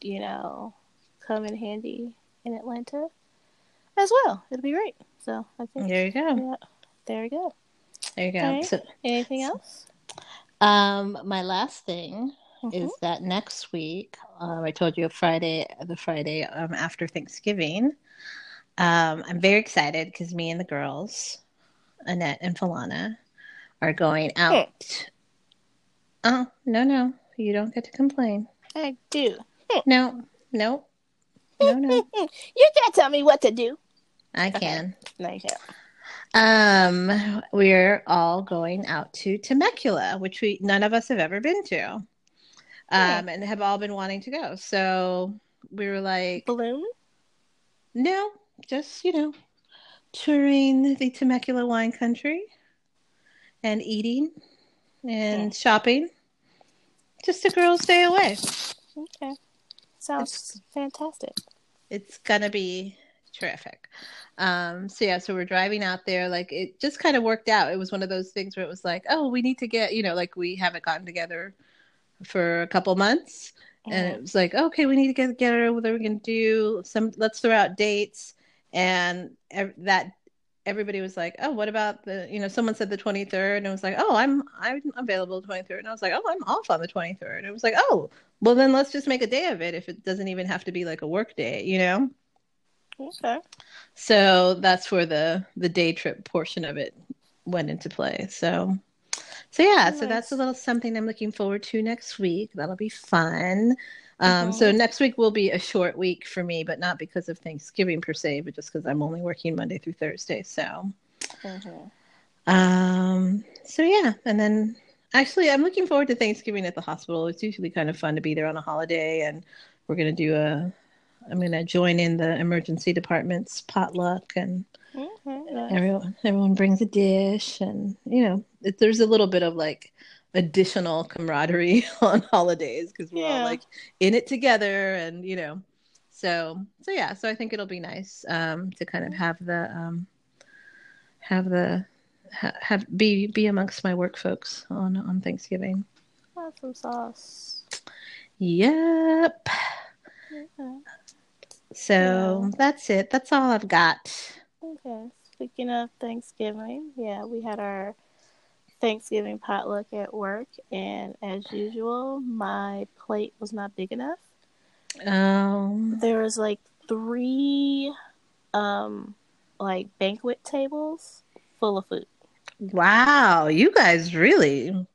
you know, come in handy in Atlanta as well. It'll be great. So I think there you go. Yeah, there we go. There you go. Right. So, Anything else? Um, my last thing mm-hmm. is that next week, um, I told you Friday, the Friday um, after Thanksgiving, um, I'm very excited because me and the girls, Annette and Falana, are going out. Oh, no, no. You don't get to complain. I do. No, no, no, no. you can't tell me what to do. I can. No, you can't. Um, we're all going out to Temecula, which we none of us have ever been to, um, and have all been wanting to go. So we were like, Balloon? no, just you know, touring the Temecula wine country, and eating, and shopping. Just a girls' day away. Okay. Sounds fantastic. it's gonna be terrific. Um, so yeah, so we're driving out there. Like it just kind of worked out. It was one of those things where it was like, oh, we need to get, you know, like we haven't gotten together for a couple months, and it was like, okay, we need to get together. What are we gonna do? Some let's throw out dates, and ev- that everybody was like, oh, what about the, you know, someone said the twenty third, and it was like, oh, I'm I'm available the twenty third, and I was like, oh, I'm off on the twenty third, and it was like, oh, well then let's just make a day of it if it doesn't even have to be like a work day, you know. Okay. So that's where the the day trip portion of it went into play. So so yeah, so that's a little something I'm looking forward to next week. That'll be fun. Um, so Mhm. next week will be a short week for me, but not because of Thanksgiving per se, but just because I'm only working Monday through Thursday. So Mhm. um, so yeah, and then actually, I'm looking forward to Thanksgiving at the hospital. It's usually kind of fun to be there on a holiday, and we're gonna do a. I'm gonna join in the emergency department's potluck, and. Nice. everyone everyone brings a dish, and you know, it, there's a little bit of like additional camaraderie on holidays because we're all like in it together, and you know, so so yeah, so I think it'll be nice um, to kind of have the um, have the ha- have be be amongst my work folks on on Thanksgiving. Awesome sauce. Yep. Okay. So Yeah. that's it. That's all I've got. Okay. Speaking of Thanksgiving, yeah, we had our Thanksgiving potluck at work, and as usual, my plate was not big enough. Um. There was like three, um, like banquet tables full of food. Wow, you guys really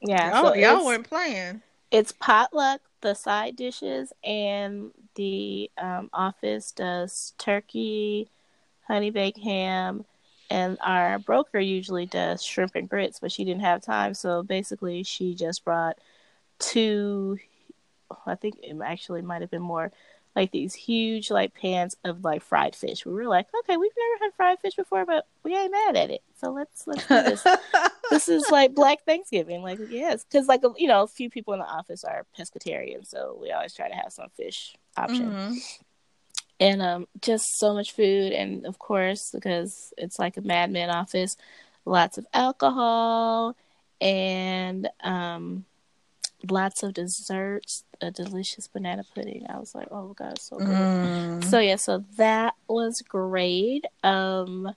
Yeah, y'all, so y'all weren't playing. it's potluck, the side dishes, and the um, office does turkey, honey baked ham, and our broker usually does shrimp and grits, but she didn't have time, so basically she just brought two. I think it actually might have been more like these huge like pans of like fried fish. We were like, okay, we've never had fried fish before, but we ain't mad at it. So let's let's do this. this is like Black Thanksgiving, like yes, because like you know, a few people in the office are pescatarian, so we always try to have some fish option, Mhm. and um, just so much food, and of course because it's like a madman office, lots of alcohol, and um, lots of desserts, a delicious banana pudding. I was like, oh god, it's so good. Mm. So yeah, so that was great. Um,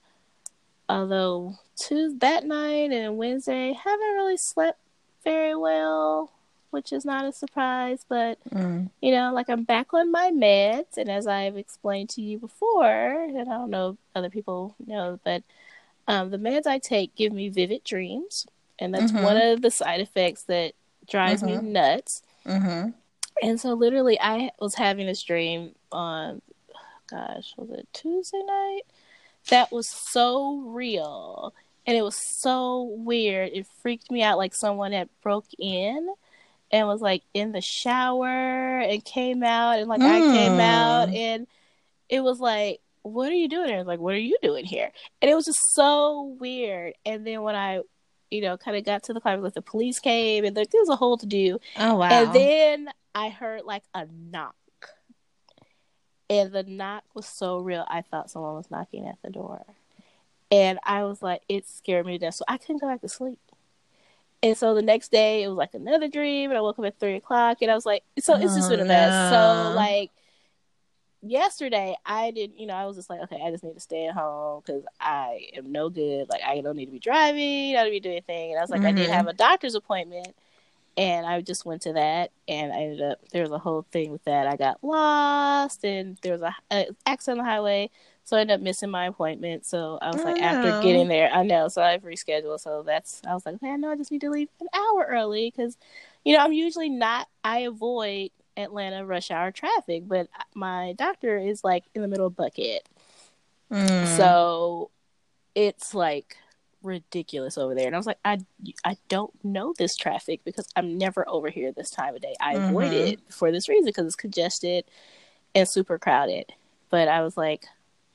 although Tuesday that night and Wednesday haven't really slept very well, which is not a surprise. But Mm. you know, like I'm back on my meds, and as I've explained to you before, and I don't know if other people know, but um, the meds I take give me vivid dreams, and that's Mhm. one of the side effects that drives Mhm. me nuts. Mhm. And so literally I was having this dream on gosh, was it Tuesday night? That was so real. And it was so weird. It freaked me out like someone had broke in and was like in the shower and came out and like I came Mm. out and it was like what are you doing here? Like, what are you doing here? And it was just so weird. And then when I, you know, kind of got to the climax, like the police came and like, there was a whole to do. Oh wow. And then I heard like a knock. And the knock was so real, I thought someone was knocking at the door. And I was like, it scared me to death. So I couldn't go back to sleep. And so the next day, it was like another dream. And I woke up at three o'clock. And I was like, so it's just Oh, been a mess. So, oh, like, yesterday, I didn't, you know, I was just like, okay, I just need to stay at home because I am no good. Like, I don't need to be driving, I don't need to be doing anything. And I was like, I did Mhm. have a doctor's appointment and I just went to that, and I ended up there was a whole thing with that. I got lost, and there was a, a accident on the highway, so I ended up missing my appointment. So I was like, after Oh. getting there, I know, so I've rescheduled. So that's I was like, okay, I know I just need to leave an hour early because, you know, I'm usually not. I avoid Atlanta rush hour traffic, but my doctor is like in the middle of Buckhead. Mm. So it's like ridiculous over there. And I was like, I I don't know this traffic because I'm never over here this time of day. I avoid Mhm. it for this reason because it's congested and super crowded. But I was like,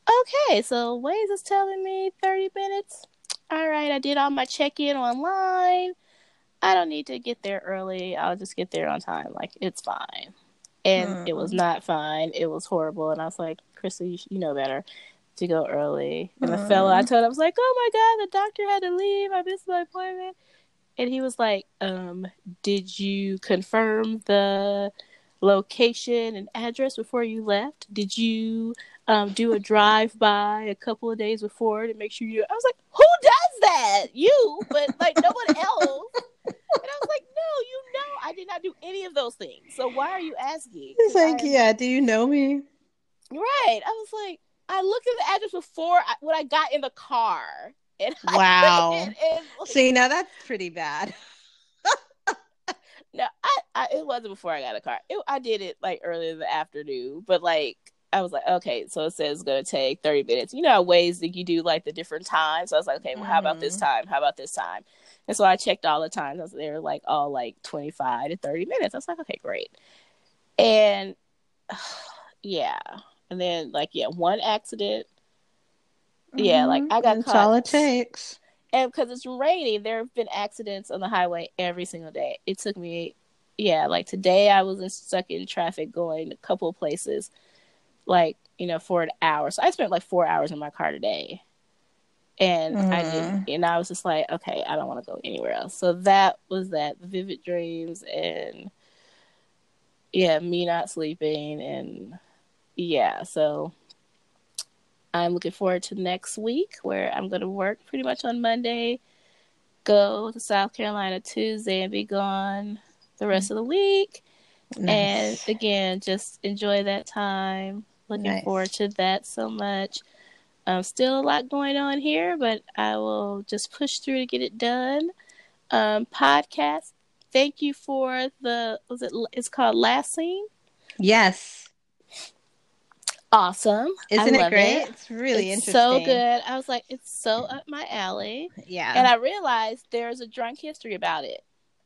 okay, so Waze is telling me 30 minutes. All right, I did all my check in online. I don't need to get there early. I'll just get there on time. Like, it's fine. And it was Mm. not fine. It was horrible. And I was like, Krista, you, you know better to go early. And the Mm. fellow I told, him, I was like, oh my God, the doctor had to leave. I missed my appointment. And he was like, um, did you confirm the location and address before you left? Did you um, do a drive by a couple of days before to make sure you? I was like, who does that? You, but like no one else. And I was like, no, you know, I did not do any of those things. So why are you asking? 'Cause like, I- yeah, do you know me? right. I was like, I looked at the address before I, when I got in the car. And I- Wow. and- and, like, See, now that's pretty bad. No, I, I it wasn't before I got a car. It, I did it like earlier in the afternoon, but like I was like, okay, so it says it's gonna take thirty minutes. You know how Waze that you do like the different times. So I was like, okay, well, how about this Mhm. time? How about this time? And so I checked all the times. I was they were like all like twenty five to thirty minutes. I was like, okay, great. And yeah, and then like yeah, one accident. Yeah, mm-hmm. like, I got That's caught. all it takes. and because it's raining, there have been accidents on the highway every single day. It took me, yeah, like today I was stuck in traffic going a couple of places, like you know, for an hour. So I spent like four hours in my car today, and I didn't, mm-hmm. and I was just like, okay, I don't want to go anywhere else. So that was that vivid dreams and yeah, me not sleeping and yeah, so I'm looking forward to next week where I'm going to work pretty much on Monday, go to South Carolina Tuesday, and be gone the rest of the week. And again, just enjoy that time. Looking Nice. forward to that so much. Um, still a lot going on here, but I will just push through to get it done. Um, podcast. Thank you for the was it? It's called Last Seen. Yes. Awesome. Isn't it great? It's really it's interesting. so good. I was like, it's so up my alley. Yeah. And I realized there's a drunk history about it.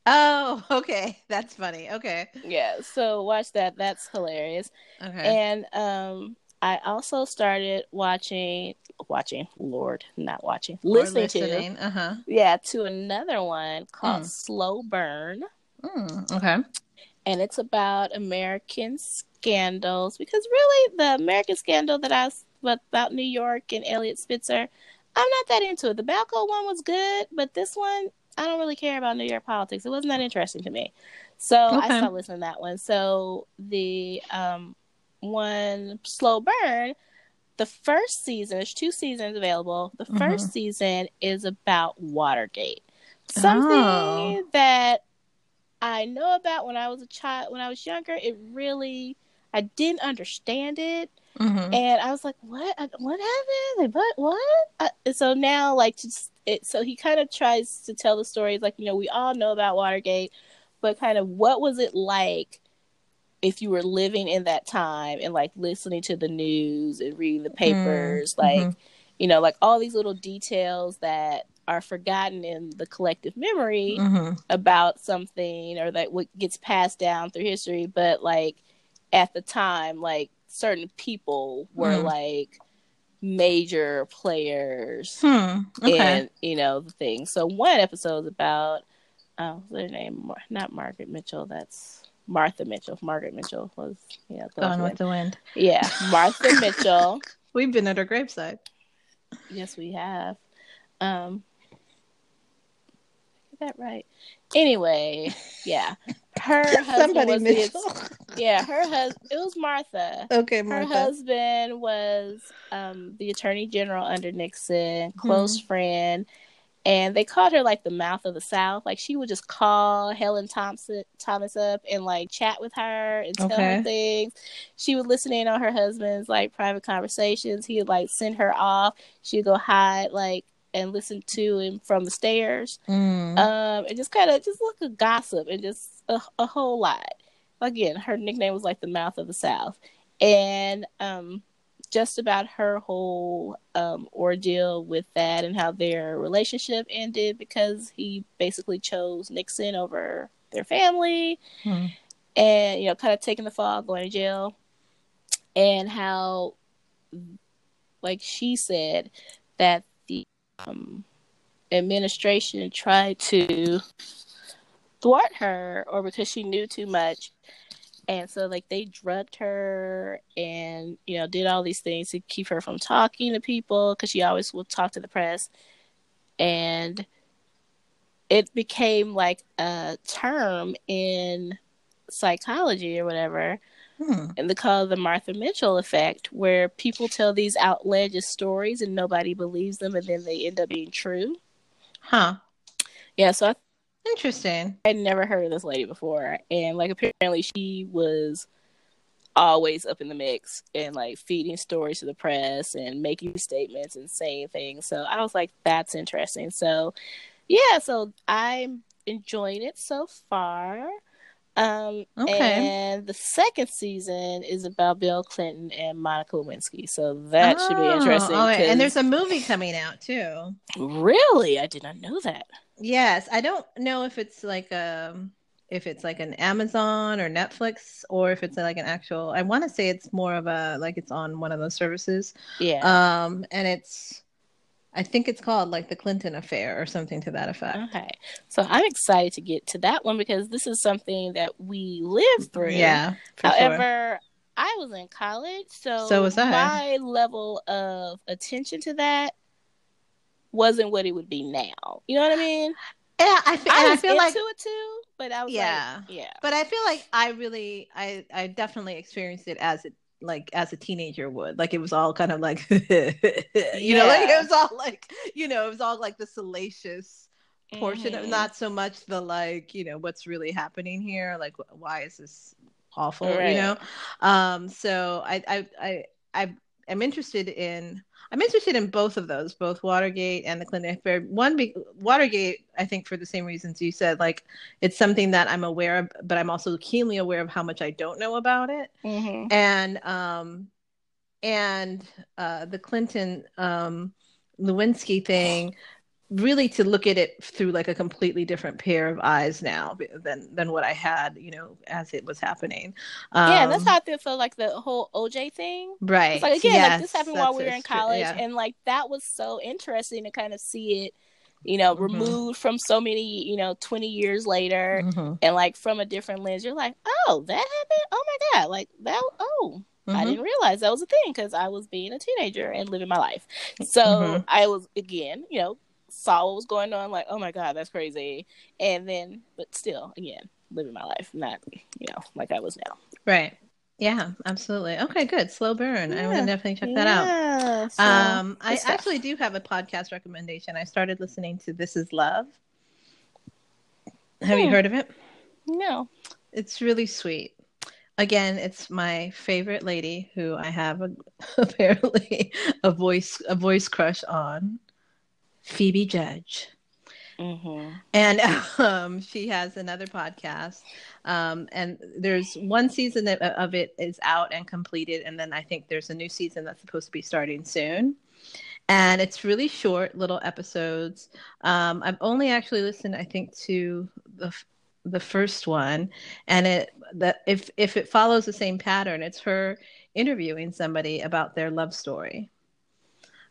oh, okay. That's funny. Okay. Yeah, so watch that. That's hilarious. Okay. And um I also started watching watching, Lord, not watching. Or Listening, to. Uh-huh. yeah, to another one called Mm. Slow Burn. Mm, okay. And it's about American scandals because really the American scandal that I about New York and Eliot Spitzer, I'm not that into it. The Balco one was good, but this one I don't really care about New York politics. It wasn't that interesting to me. So I stopped listening to that one. So the um one Slow Burn, the first season, there's two seasons available. The 1st season is about Watergate. Something Oh. that I know about when I was a child, when I was younger. It really, I didn't understand it, Mhm. and I was like, "What? What happened? What? What?" And so now, like, just it. So he kind of tries to tell the stories, like you know, we all know about Watergate, but kind of what was it like if you were living in that time and like listening to the news and reading the papers, like mhm. you know, like all these little details that are forgotten in the collective memory Mhm. about something or that what gets passed down through history but like at the time like certain people were Mm. like major players Hmm. Okay. and you know the thing so one episode is about oh what's her name not margaret mitchell that's martha mitchell margaret mitchell was yeah Gone with the wind. yeah martha mitchell We've been at her graveside. yes we have um get that right anyway yeah her husband Somebody was the Yeah, her husband. It was Martha. okay, Her husband was um, the attorney general under Nixon, close friend, and they called her like the mouth of the South. Like she would just call Helen Thompson Thomas up and like chat with her and tell Okay. her things. She would listen in on her husband's like private conversations. He would like send her off. She'd go hide like and listen to him from the stairs Mm. um, and just kind of just look at gossip and just a, a whole lot. Again, her nickname was like the mouth of the South, and um, just about her whole um, ordeal with that and how their relationship ended because he basically chose Nixon over their family hmm. and, you know, kind of taking the fall, going to jail. And how, like she said, that the um, administration tried to thwart her or because she knew too much and so like they drugged her and you know did all these things to keep her from talking to people because she always would talk to the press. And it became like a term in psychology or whatever hmm. and they call it the martha mitchell effect where people tell these outlandish stories and nobody believes them and then they end up being true. Huh. Yeah so i Interesting. I'd never heard of this lady before, and like apparently she was always up in the mix and like feeding stories to the press and making statements and saying things. So I was like, that's interesting. So yeah, so I'm enjoying it so far. Um, okay. And the second season is about Bill Clinton and Monica Lewinsky, so that oh, should be oh, interesting. Oh, and there's a movie coming out too. Really, I did not know that. Yes, I don't know if it's like um if it's like an Amazon or Netflix or if it's like an actual. I want to say it's more of a like it's on one of those services. Yeah. Um, and it's I think it's called like the Clinton Affair or something to that effect. Okay. So I'm excited to get to that one because this is something that we lived through. Yeah. However, sure. I was in college, so, so was I. my level of attention to that wasn't what it would be now. You know what I mean? Yeah, I feel, I, I feel like it too, but I was yeah, like, yeah. But I feel like I really, I, I definitely experienced it as it like as a teenager would. Like it was all kind of like, you yeah. know, like it was all like, you know, it was all like the salacious portion mm-hmm. of not so much the like, you know, what's really happening here. Like, why is this awful? Right. You know. Um. So I, I, I, I am interested in. I'm interested in both of those, both Watergate and the Clinton affair. One, be, Watergate, I think, for the same reasons you said, like it's something that I'm aware of, but I'm also keenly aware of how much I don't know about it. Mm-hmm. And um, and uh, the Clinton um, Lewinsky thing really to look at it through like a completely different pair of eyes now than than what I had, you know, as it was happening. Um, yeah, that's how I feel like the whole OJ thing. Right. like again, yes, like this happened while we were in college, yeah. and like that was so interesting to kind of see it. You know, mm-hmm. removed from so many, you know, 20 years later mm-hmm. and like from a different lens, you're like, oh, that happened? Oh my God. Like that, oh, Mm-hmm. I didn't realize that was a thing because I was being a teenager and living my life. So mm-hmm. I was again, you know, saw what was going on, like, oh my god, that's crazy. And then, but still, again, living my life, not you know like I was now. Right. Yeah, absolutely. Okay, good. Slow burn. Yeah. I want to definitely check that yeah. out. So, um, I stuff. actually do have a podcast recommendation. I started listening to This Is Love. Have hmm. you heard of it? No. It's really sweet. Again, it's my favorite lady who I have a, apparently a voice a voice crush on. Phoebe Judge. Mm-hmm. And um, she has another podcast. Um, and there's one season that, of it is out and completed. And then I think there's a new season that's supposed to be starting soon. And it's really short, little episodes. Um, I've only actually listened, I think, to the the first one, and it that if if it follows the same pattern, it's her interviewing somebody about their love story.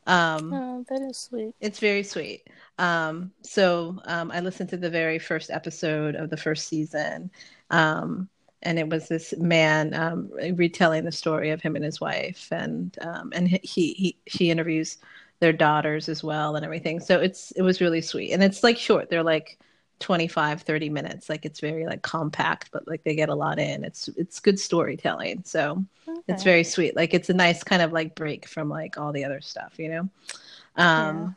Um, oh, that is sweet. It's very sweet. Um, so um, I listened to the very first episode of the first season, um, and it was this man um, retelling the story of him and his wife, and um, and he, he she interviews their daughters as well and everything. So it's it was really sweet, and it's like short. They're like 25 30 minutes. Like it's very like compact but like they get a lot in. It's it's good storytelling. So okay. it's very sweet. Like it's a nice kind of like break from like all the other stuff you know? Um yeah.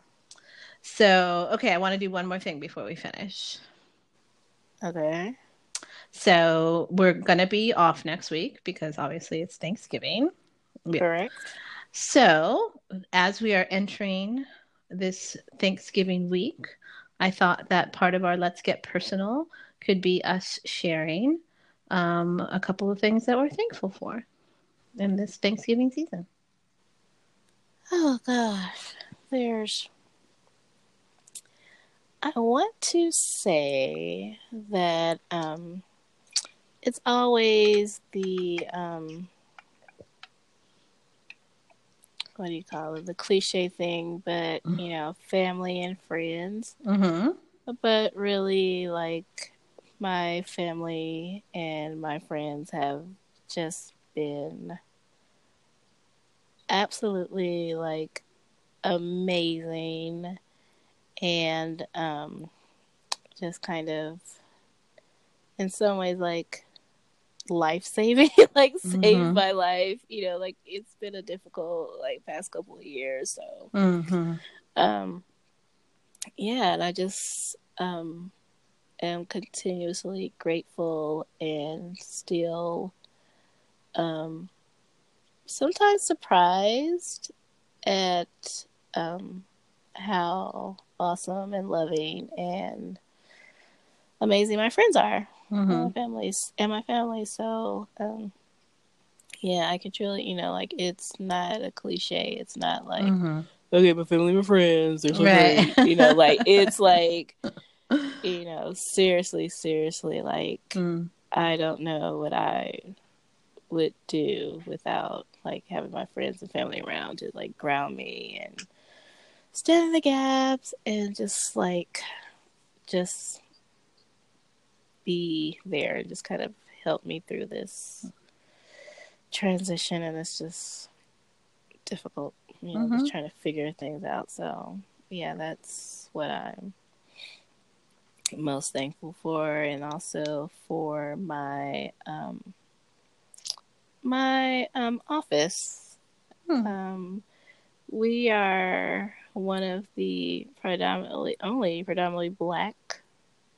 so okay i want to do one more thing before we finish. Okay. So we're gonna be off next week because obviously it's thanksgiving. Correct. So as we are entering this thanksgiving week I thought that part of our Let's Get Personal could be us sharing um, a couple of things that we're thankful for in this Thanksgiving season. Oh gosh, there's. I want to say that um, it's always the um, what do you call it? The cliche thing, but you know, family and friends. Mm-hmm. But really, like my family and my friends have just been absolutely like amazing and um just kind of in some ways like life saving like saved Mhm. my life you know like it's been a difficult like past couple of years so Mm-hmm. um yeah and i just um am continuously grateful and still um sometimes surprised at um how awesome and loving and amazing my friends are and Mm-hmm. my families and my family so um yeah i can truly you know like it's not a cliche it's not like Mm-hmm. okay, my family, my friends, they're so Right. great. You know, like it's like, you know, seriously, seriously, like Mm. I don't know what I would do without like having my friends and family around to like ground me and stand in the gaps and just like just be there and just kind of help me through this transition and it's just difficult you know Mhm. just trying to figure things out so yeah that's what i'm most thankful for and also for my um my um office Hmm. um we are one of the predominantly only predominantly black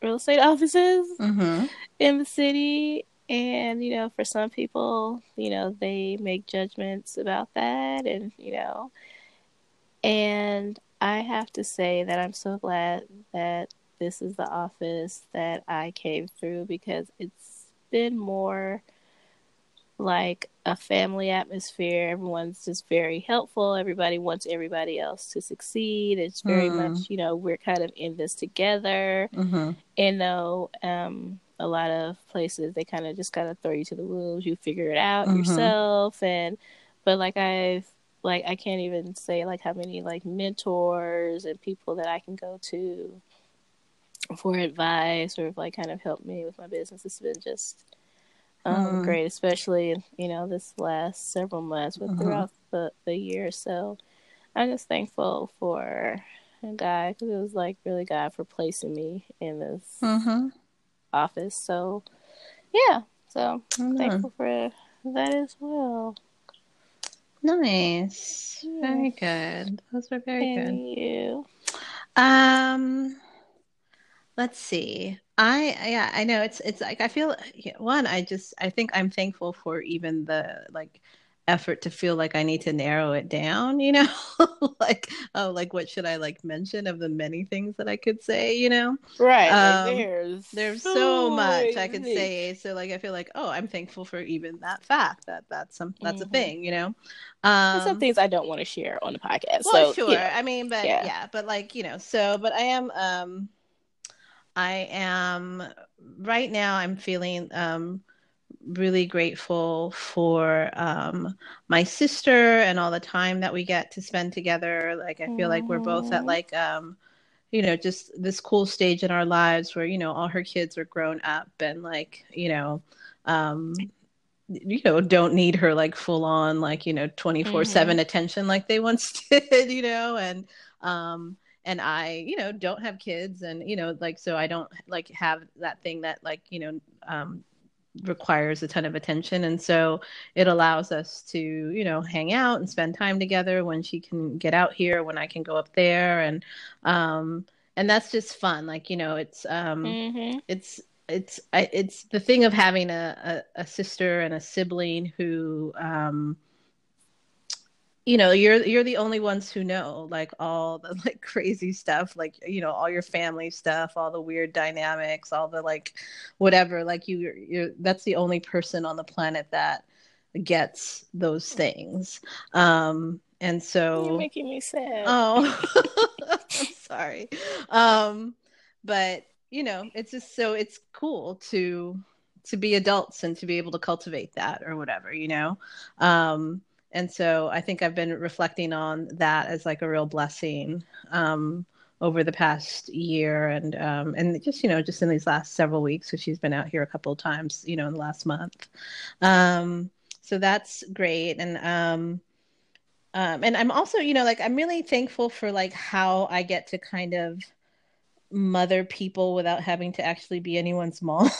real estate offices Mm-hmm. in the city and you know for some people you know they make judgments about that and you know and i have to say that i'm so glad that this is the office that i came through because it's been more like a family atmosphere everyone's just very helpful everybody wants everybody else to succeed it's very Mm. much you know we're kind of in this together Mm-hmm. and though um, a lot of places they kind of just kind of throw you to the wolves, you figure it out Mhm. yourself. And but like I've like I can't even say like how many like mentors and people that I can go to for advice or like kind of help me with my business. It's been just um, Mm. great, especially you know this last several months, but Mhm. throughout the the year. So I'm just thankful for God because it was like really God for placing me in this Mm-hmm. office. So, yeah. So Mm. thankful for that as well. Nice. Yeah. Very good. Those were very good. and you. Um, let's see. I yeah, I know it's it's like I feel one. I just I think I'm thankful for even the like effort to feel like I need to narrow it down. You know, like oh, like what should I like mention of the many things that I could say? You know, Right. Um, like there's there's so much I could say. So like I feel like oh, I'm thankful for even that fact that that's some that's Mhm. a thing. You know, There's some um. things I don't want to share on the podcast. Well, so, sure. you know, I mean, but yeah. yeah. but like, you know, so but I am um I am right now I'm feeling um really grateful for um my sister and all the time that we get to spend together. Like I feel like we're both at like um you know, just this cool stage in our lives where, you know, all her kids are grown up and like, you know, um you know don't need her like full on like you know 24 7 attention like they once did you know and um and i you know don't have kids and you know like so i don't like have that thing that like you know um requires a ton of attention. And so it allows us to you know hang out and spend time together when she can get out here when i can go up there. And um and that's just fun. Like you know it's um Mhm. it's it's it's the thing of having a, a, a sister and a sibling who um you know you're you're the only ones who know like all the like crazy stuff like you know all your family stuff all the weird dynamics all the like whatever like you you're, you're that's the only person on the planet that gets those things um and so you're making me sad. Oh, I'm sorry. Um, but you know, it's just so it's cool to to be adults and to be able to cultivate that or whatever, you know. Um, and so I think I've been reflecting on that as like a real blessing um, over the past year and um, and just you know just in these last several weeks. So she's been out here a couple of times, you know, in the last month. Um, so that's great, and um, um, and I'm also you know like I'm really thankful for like how I get to kind of mother people without having to actually be anyone's mom.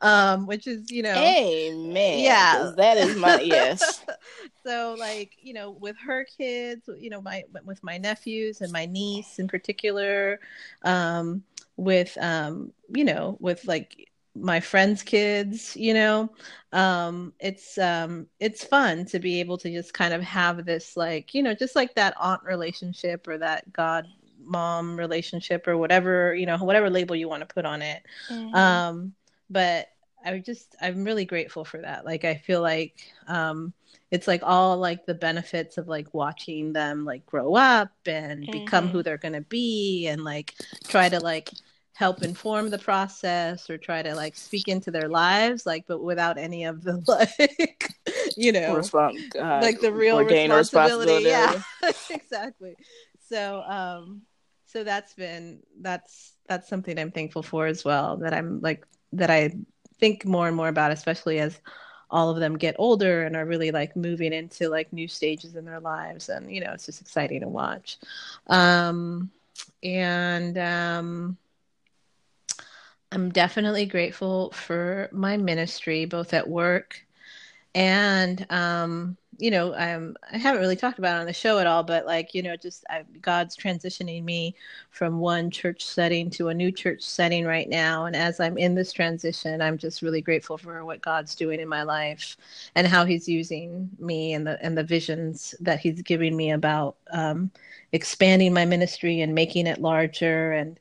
Um which is you know amen. yeah. That is my yes. So like you know with her kids you know my with my nephews and my niece in particular um with um you know with like my friends kids you know um it's um it's fun to be able to just kind of have this like you know just like that aunt relationship or that god mom relationship or whatever you know whatever label you want to put on it mm-hmm. um but i just i'm really grateful for that like i feel like um it's like all like the benefits of like watching them like grow up and mm-hmm. become who they're going to be and like try to like help inform the process or try to like speak into their lives like but without any of the like you know Respons- uh, like the real responsibility, responsibility. yeah exactly so um so that's been that's that's something i'm thankful for as well that i'm like that i think more and more about especially as all of them get older and are really like moving into like new stages in their lives. And you know it's just exciting to watch. Um and um i'm definitely grateful for my ministry both at work and um you know, I'm I haven't really talked about it on the show at all, but like, you know, just I, God's transitioning me from one church setting to a new church setting right now. And as I'm in this transition, I'm just really grateful for what God's doing in my life and how He's using me and the and the visions that He's giving me about um, expanding my ministry and making it larger and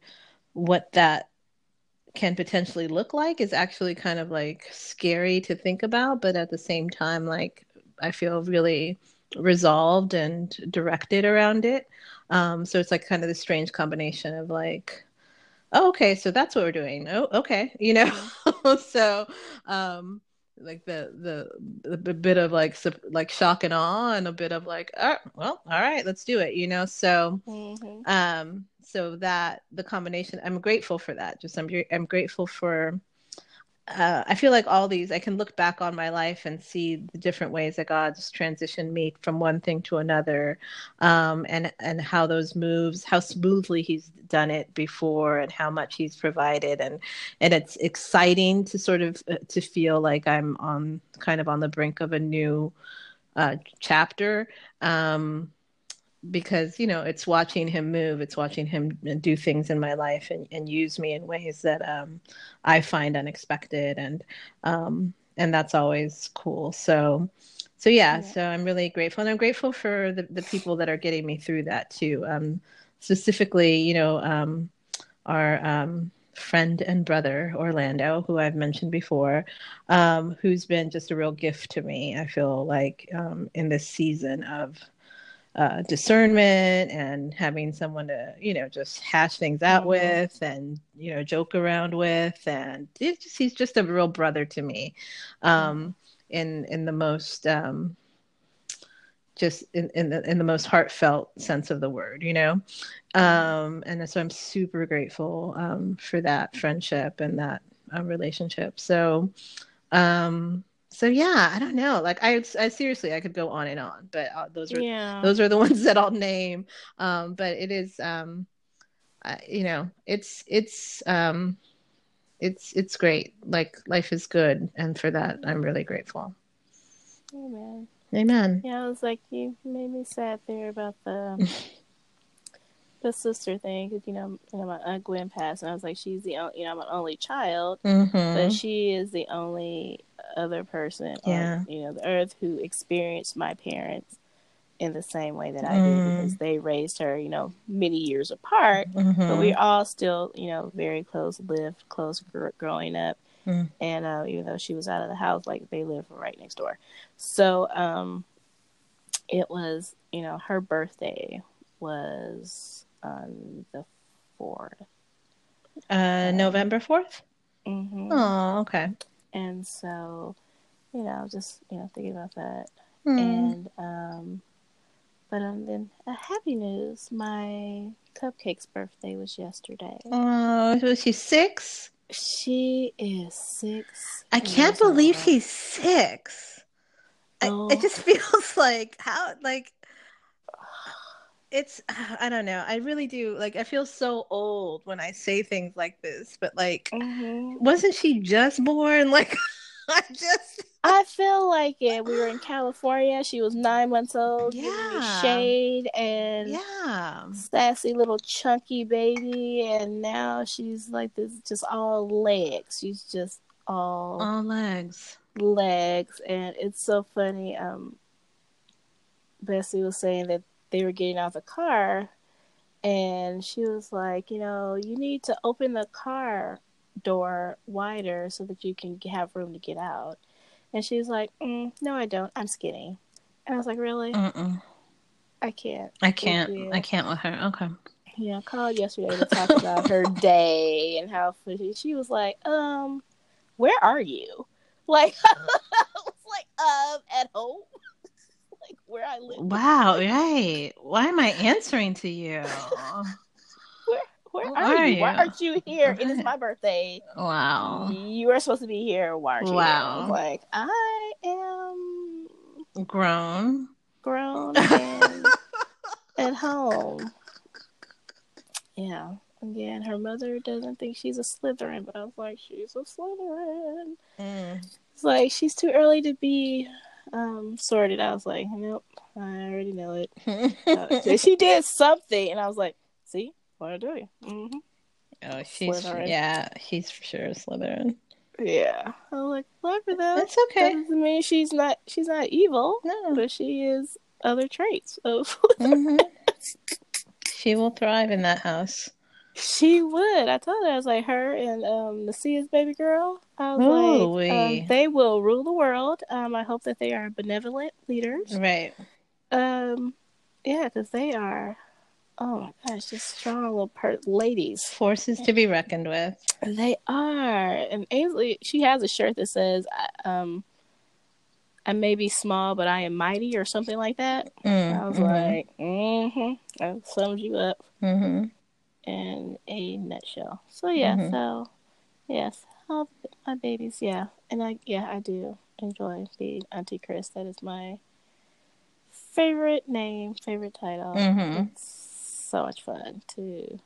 what that can potentially look like is actually kind of like scary to think about but at the same time like I feel really resolved and directed around it. Um, so it's like kind of the strange combination of like, oh, okay, so that's what we're doing. Oh, okay, you know. So, um, like the the the bit of like like shock and awe, and a bit of like, oh, well, all right, let's do it, you know. So, mm-hmm. um, so that the combination, I'm grateful for that. Just I'm I'm grateful for uh, I feel like all these, I can look back on my life and see the different ways that God's transitioned me from one thing to another, um, and and how those moves, how smoothly He's done it before, and how much He's provided, and and it's exciting to sort of uh, to feel like I'm on kind of on the brink of a new uh, chapter. Um, because you know it's watching him move it's watching him do things in my life and, and use me in ways that um, i find unexpected and um, and that's always cool. So so yeah, yeah, so i'm really grateful. And i'm grateful for the, the people that are getting me through that too. Um, specifically you know um, our um, friend and brother orlando who i've mentioned before um, who's been just a real gift to me i feel like um, in this season of uh, discernment and having someone to you know just hash things out mm-hmm. with and you know joke around with and just, he's just a real brother to me um, mm-hmm. in in the most um, just in, in the in the most heartfelt sense of the word you know um, and so i'm super grateful um, for that friendship and that uh, relationship so um so yeah, I don't know. Like I, I seriously, I could go on and on, but uh, those are yeah. those are the ones that I'll name. Um, but it is, um, uh, you know, it's it's um, it's it's great. Like life is good, and for that, I'm really grateful. Amen. Amen. Yeah, I was like, you made me sad there about the the sister thing because you know, you know, my aunt Gwen passed, and I was like, she's the only, you know, I'm an only child, mm-hmm. but she is the only other person yeah. on you know the earth who experienced my parents in the same way that I mm. did because they raised her, you know, many years apart, mm-hmm. but we all still, you know, very close, lived close gr- growing up. Mm. And uh, even though she was out of the house, like they lived right next door. So, um, it was, you know, her birthday was on the 4th. Uh, November 4th? Mm-hmm. Oh, okay. And so, you know, just, you know, thinking about that. Hmm. And, um, but um, then a happy news, my cupcake's birthday was yesterday. Oh, was she six? She is six. I can't believe old. she's six. I, Oh. it just feels like how like it's I don't know. I really do like I feel so old when I say things like this, but like Mhm. wasn't she just born? Like I just I feel like it. We were in California. She was nine months old, Yeah. shade and yeah. sassy little chunky baby, and now she's like this, just all legs. She's just all All legs. legs, and it's so funny. Um, Bessie was saying that they were getting out of the car, and she was like, you know, you need to open the car door wider so that you can have room to get out. And she was like, mm, no, I don't. I'm skinny. And I was like, really? Mm-mm. I can't. I can't. I can't with her. Okay. Yeah, I called yesterday to talk about her day and how she, she was like, um, where are you? Like, I was like, um, at home. Where I live. Wow, right. Why am I answering to you? Where, where are, are you? Why aren't you here? It is my birthday. Wow. You are supposed to be here. Why aren't you here? Wow. like, I am Grown. grown and at home. Yeah. Again, her mother doesn't think she's a Slytherin, but I was like, she's a Slytherin. Mm. It's like she's too early to be um sorted. I was like, nope, I already know it. Uh, she did something, and I was like, see, what I do you? hmm oh, she's Slytherin. yeah, she's for sure Slytherin. Yeah, I was like, clever though. That's That okay. doesn't mean she's not she's not evil, No. but she is other traits of. hmm She will thrive in that house. She would. I told her I was like her and um Nasia's baby girl. I was Ooh-wee. like, um, they will rule the world. Um, I hope that they are benevolent leaders. Right. Um, yeah, because they are. Oh my gosh, just strong little per- ladies. Forces to be reckoned with. They are. And Ainsley, she has a shirt that says, um, "I may be small, but I am mighty," or something like that. Mm, I was mhm, like, "Mm-hmm." That sums you up. mhm. In a nutshell. So yeah, Mhm. so yes, all my babies, yeah, and I yeah I do enjoy being Auntie Chris. That is my favorite name, favorite title. Mhm. It's so much fun to.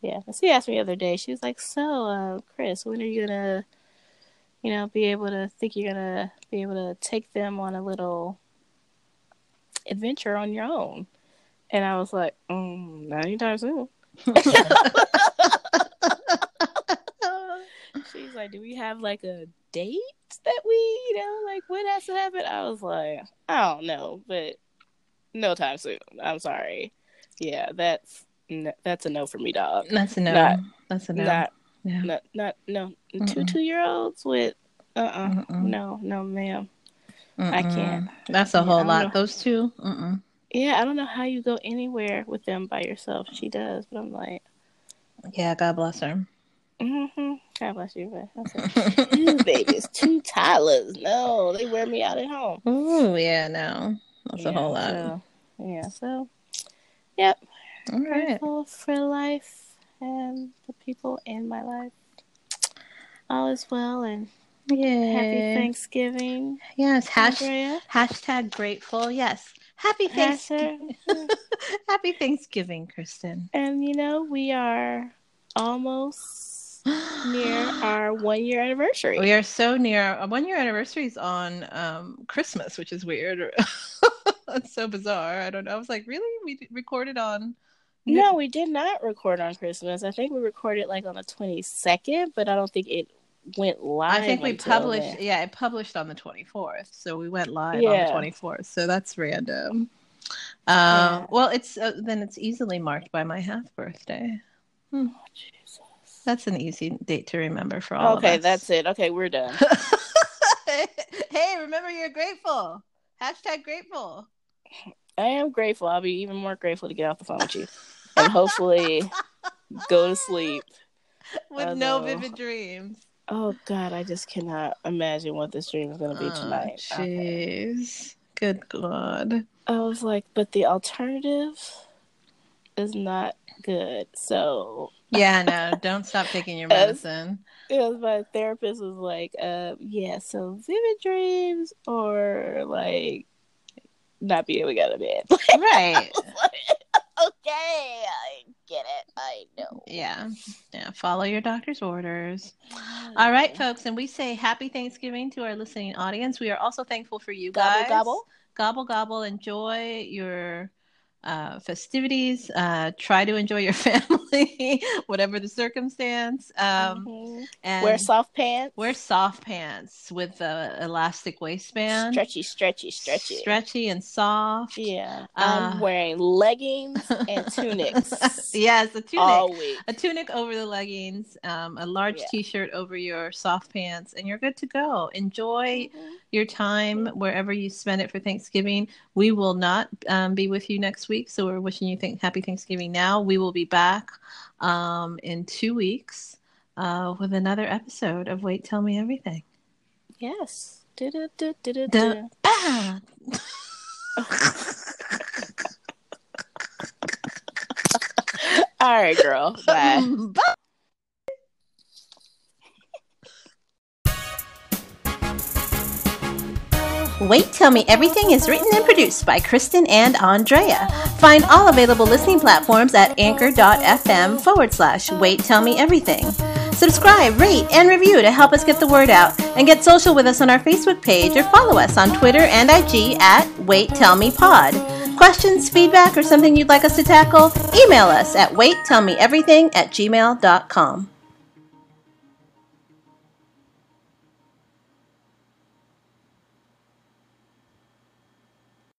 Yeah, she asked me the other day. She was like, "So, uh, Chris, when are you gonna, you know, be able to think you're gonna be able to take them on a little adventure on your own?" And I was like, mm, "Not anytime soon." She's like, "Do we have like a date that we, you know, like what has to happen?" I was like, "I don't know, but no time soon." I'm sorry. Yeah, that's n- that's a no for me, dog. That's a no. Not- That's a no. Not, yeah. not, not, no. 2 Mm-mm. two year olds with, uh, uh Mm-mm. no, no, ma'am. I Mm-mm. can't. That's a whole don't lot. Those two. Mm-mm. Yeah, I don't know how you go anywhere with them by yourself. She does, but I'm like, Yeah. God bless her. mm-hmm. God bless you, but like, two babies, two toddlers. No, they wear me out at home. Oh Yeah. No. That's a whole lot. So, yeah, so yep, All right. grateful for life and the people in my life. All is well and Yeah. happy Thanksgiving, Yes. Hash, hashtag grateful. Yes. Happy Thanksgiving. Happy Thanksgiving, Kristen. And you know, we are almost near our one year anniversary. We are so near. Our one year anniversary is on um, Christmas, which is weird. That's so bizarre. I don't know. I was like, really? We recorded on. No, we did not record on Christmas. I think we recorded like on the 22nd, but I don't think it went live. I think we published. Yeah, it published on the 24th. So we went live Yeah. on the 24th. So that's random. Um, Yeah. Well, it's uh, then it's easily marked by my half birthday. Oh, Jesus. That's an easy date to remember for all Okay, of us. that's it. Okay, we're done. hey, remember you're grateful. Hashtag grateful. I am grateful. I'll be even more grateful to get off the phone with you, and hopefully go to sleep with no vivid dreams. Oh God, I just cannot imagine what this dream is going to be Oh, tonight. Jeez. Good God. I was like, but the alternative is not good. So Yeah, no, don't stop taking your medicine. it was my therapist was like, um, yeah, so vivid dreams or like not being able to get out of bed. Right. Okay, I get it. I know. Yeah. Yeah. Follow your doctor's orders. All right, folks. And we say happy Thanksgiving to our listening audience. We are also thankful for you guys. Gobble gobble. Gobble, gobble. Enjoy your uh, festivities. Uh, try to enjoy your family, whatever the circumstance. Um, Mhm. and Wear soft pants. wear soft pants with a elastic waistband. stretchy, stretchy, stretchy. Stretchy and soft. Yeah, Uh, I'm wearing leggings and tunics yes, a tunic. all week. a tunic over the leggings, um, a large Yeah. t-shirt over your soft pants, and you're good to go. Enjoy Mhm. your time wherever you spend it for Thanksgiving. We will not um, be with you next week, so we're wishing you th- happy Thanksgiving now. We will be back um, in two weeks uh, with another episode of Wait, Tell Me Everything. Yes. All right, girl. Bye. Bye. Wait Tell Me Everything is written and produced by Kristen and Andrea. Find all available listening platforms at anchor.fm forward slash Wait Tell Me Everything. Subscribe, rate, and review to help us get the word out, and get social with us on our Facebook page or follow us on Twitter and IG at Wait Tell Me Pod. Questions, feedback, or something you'd like us to tackle? Email us at waittellmeeverything at gmail.com.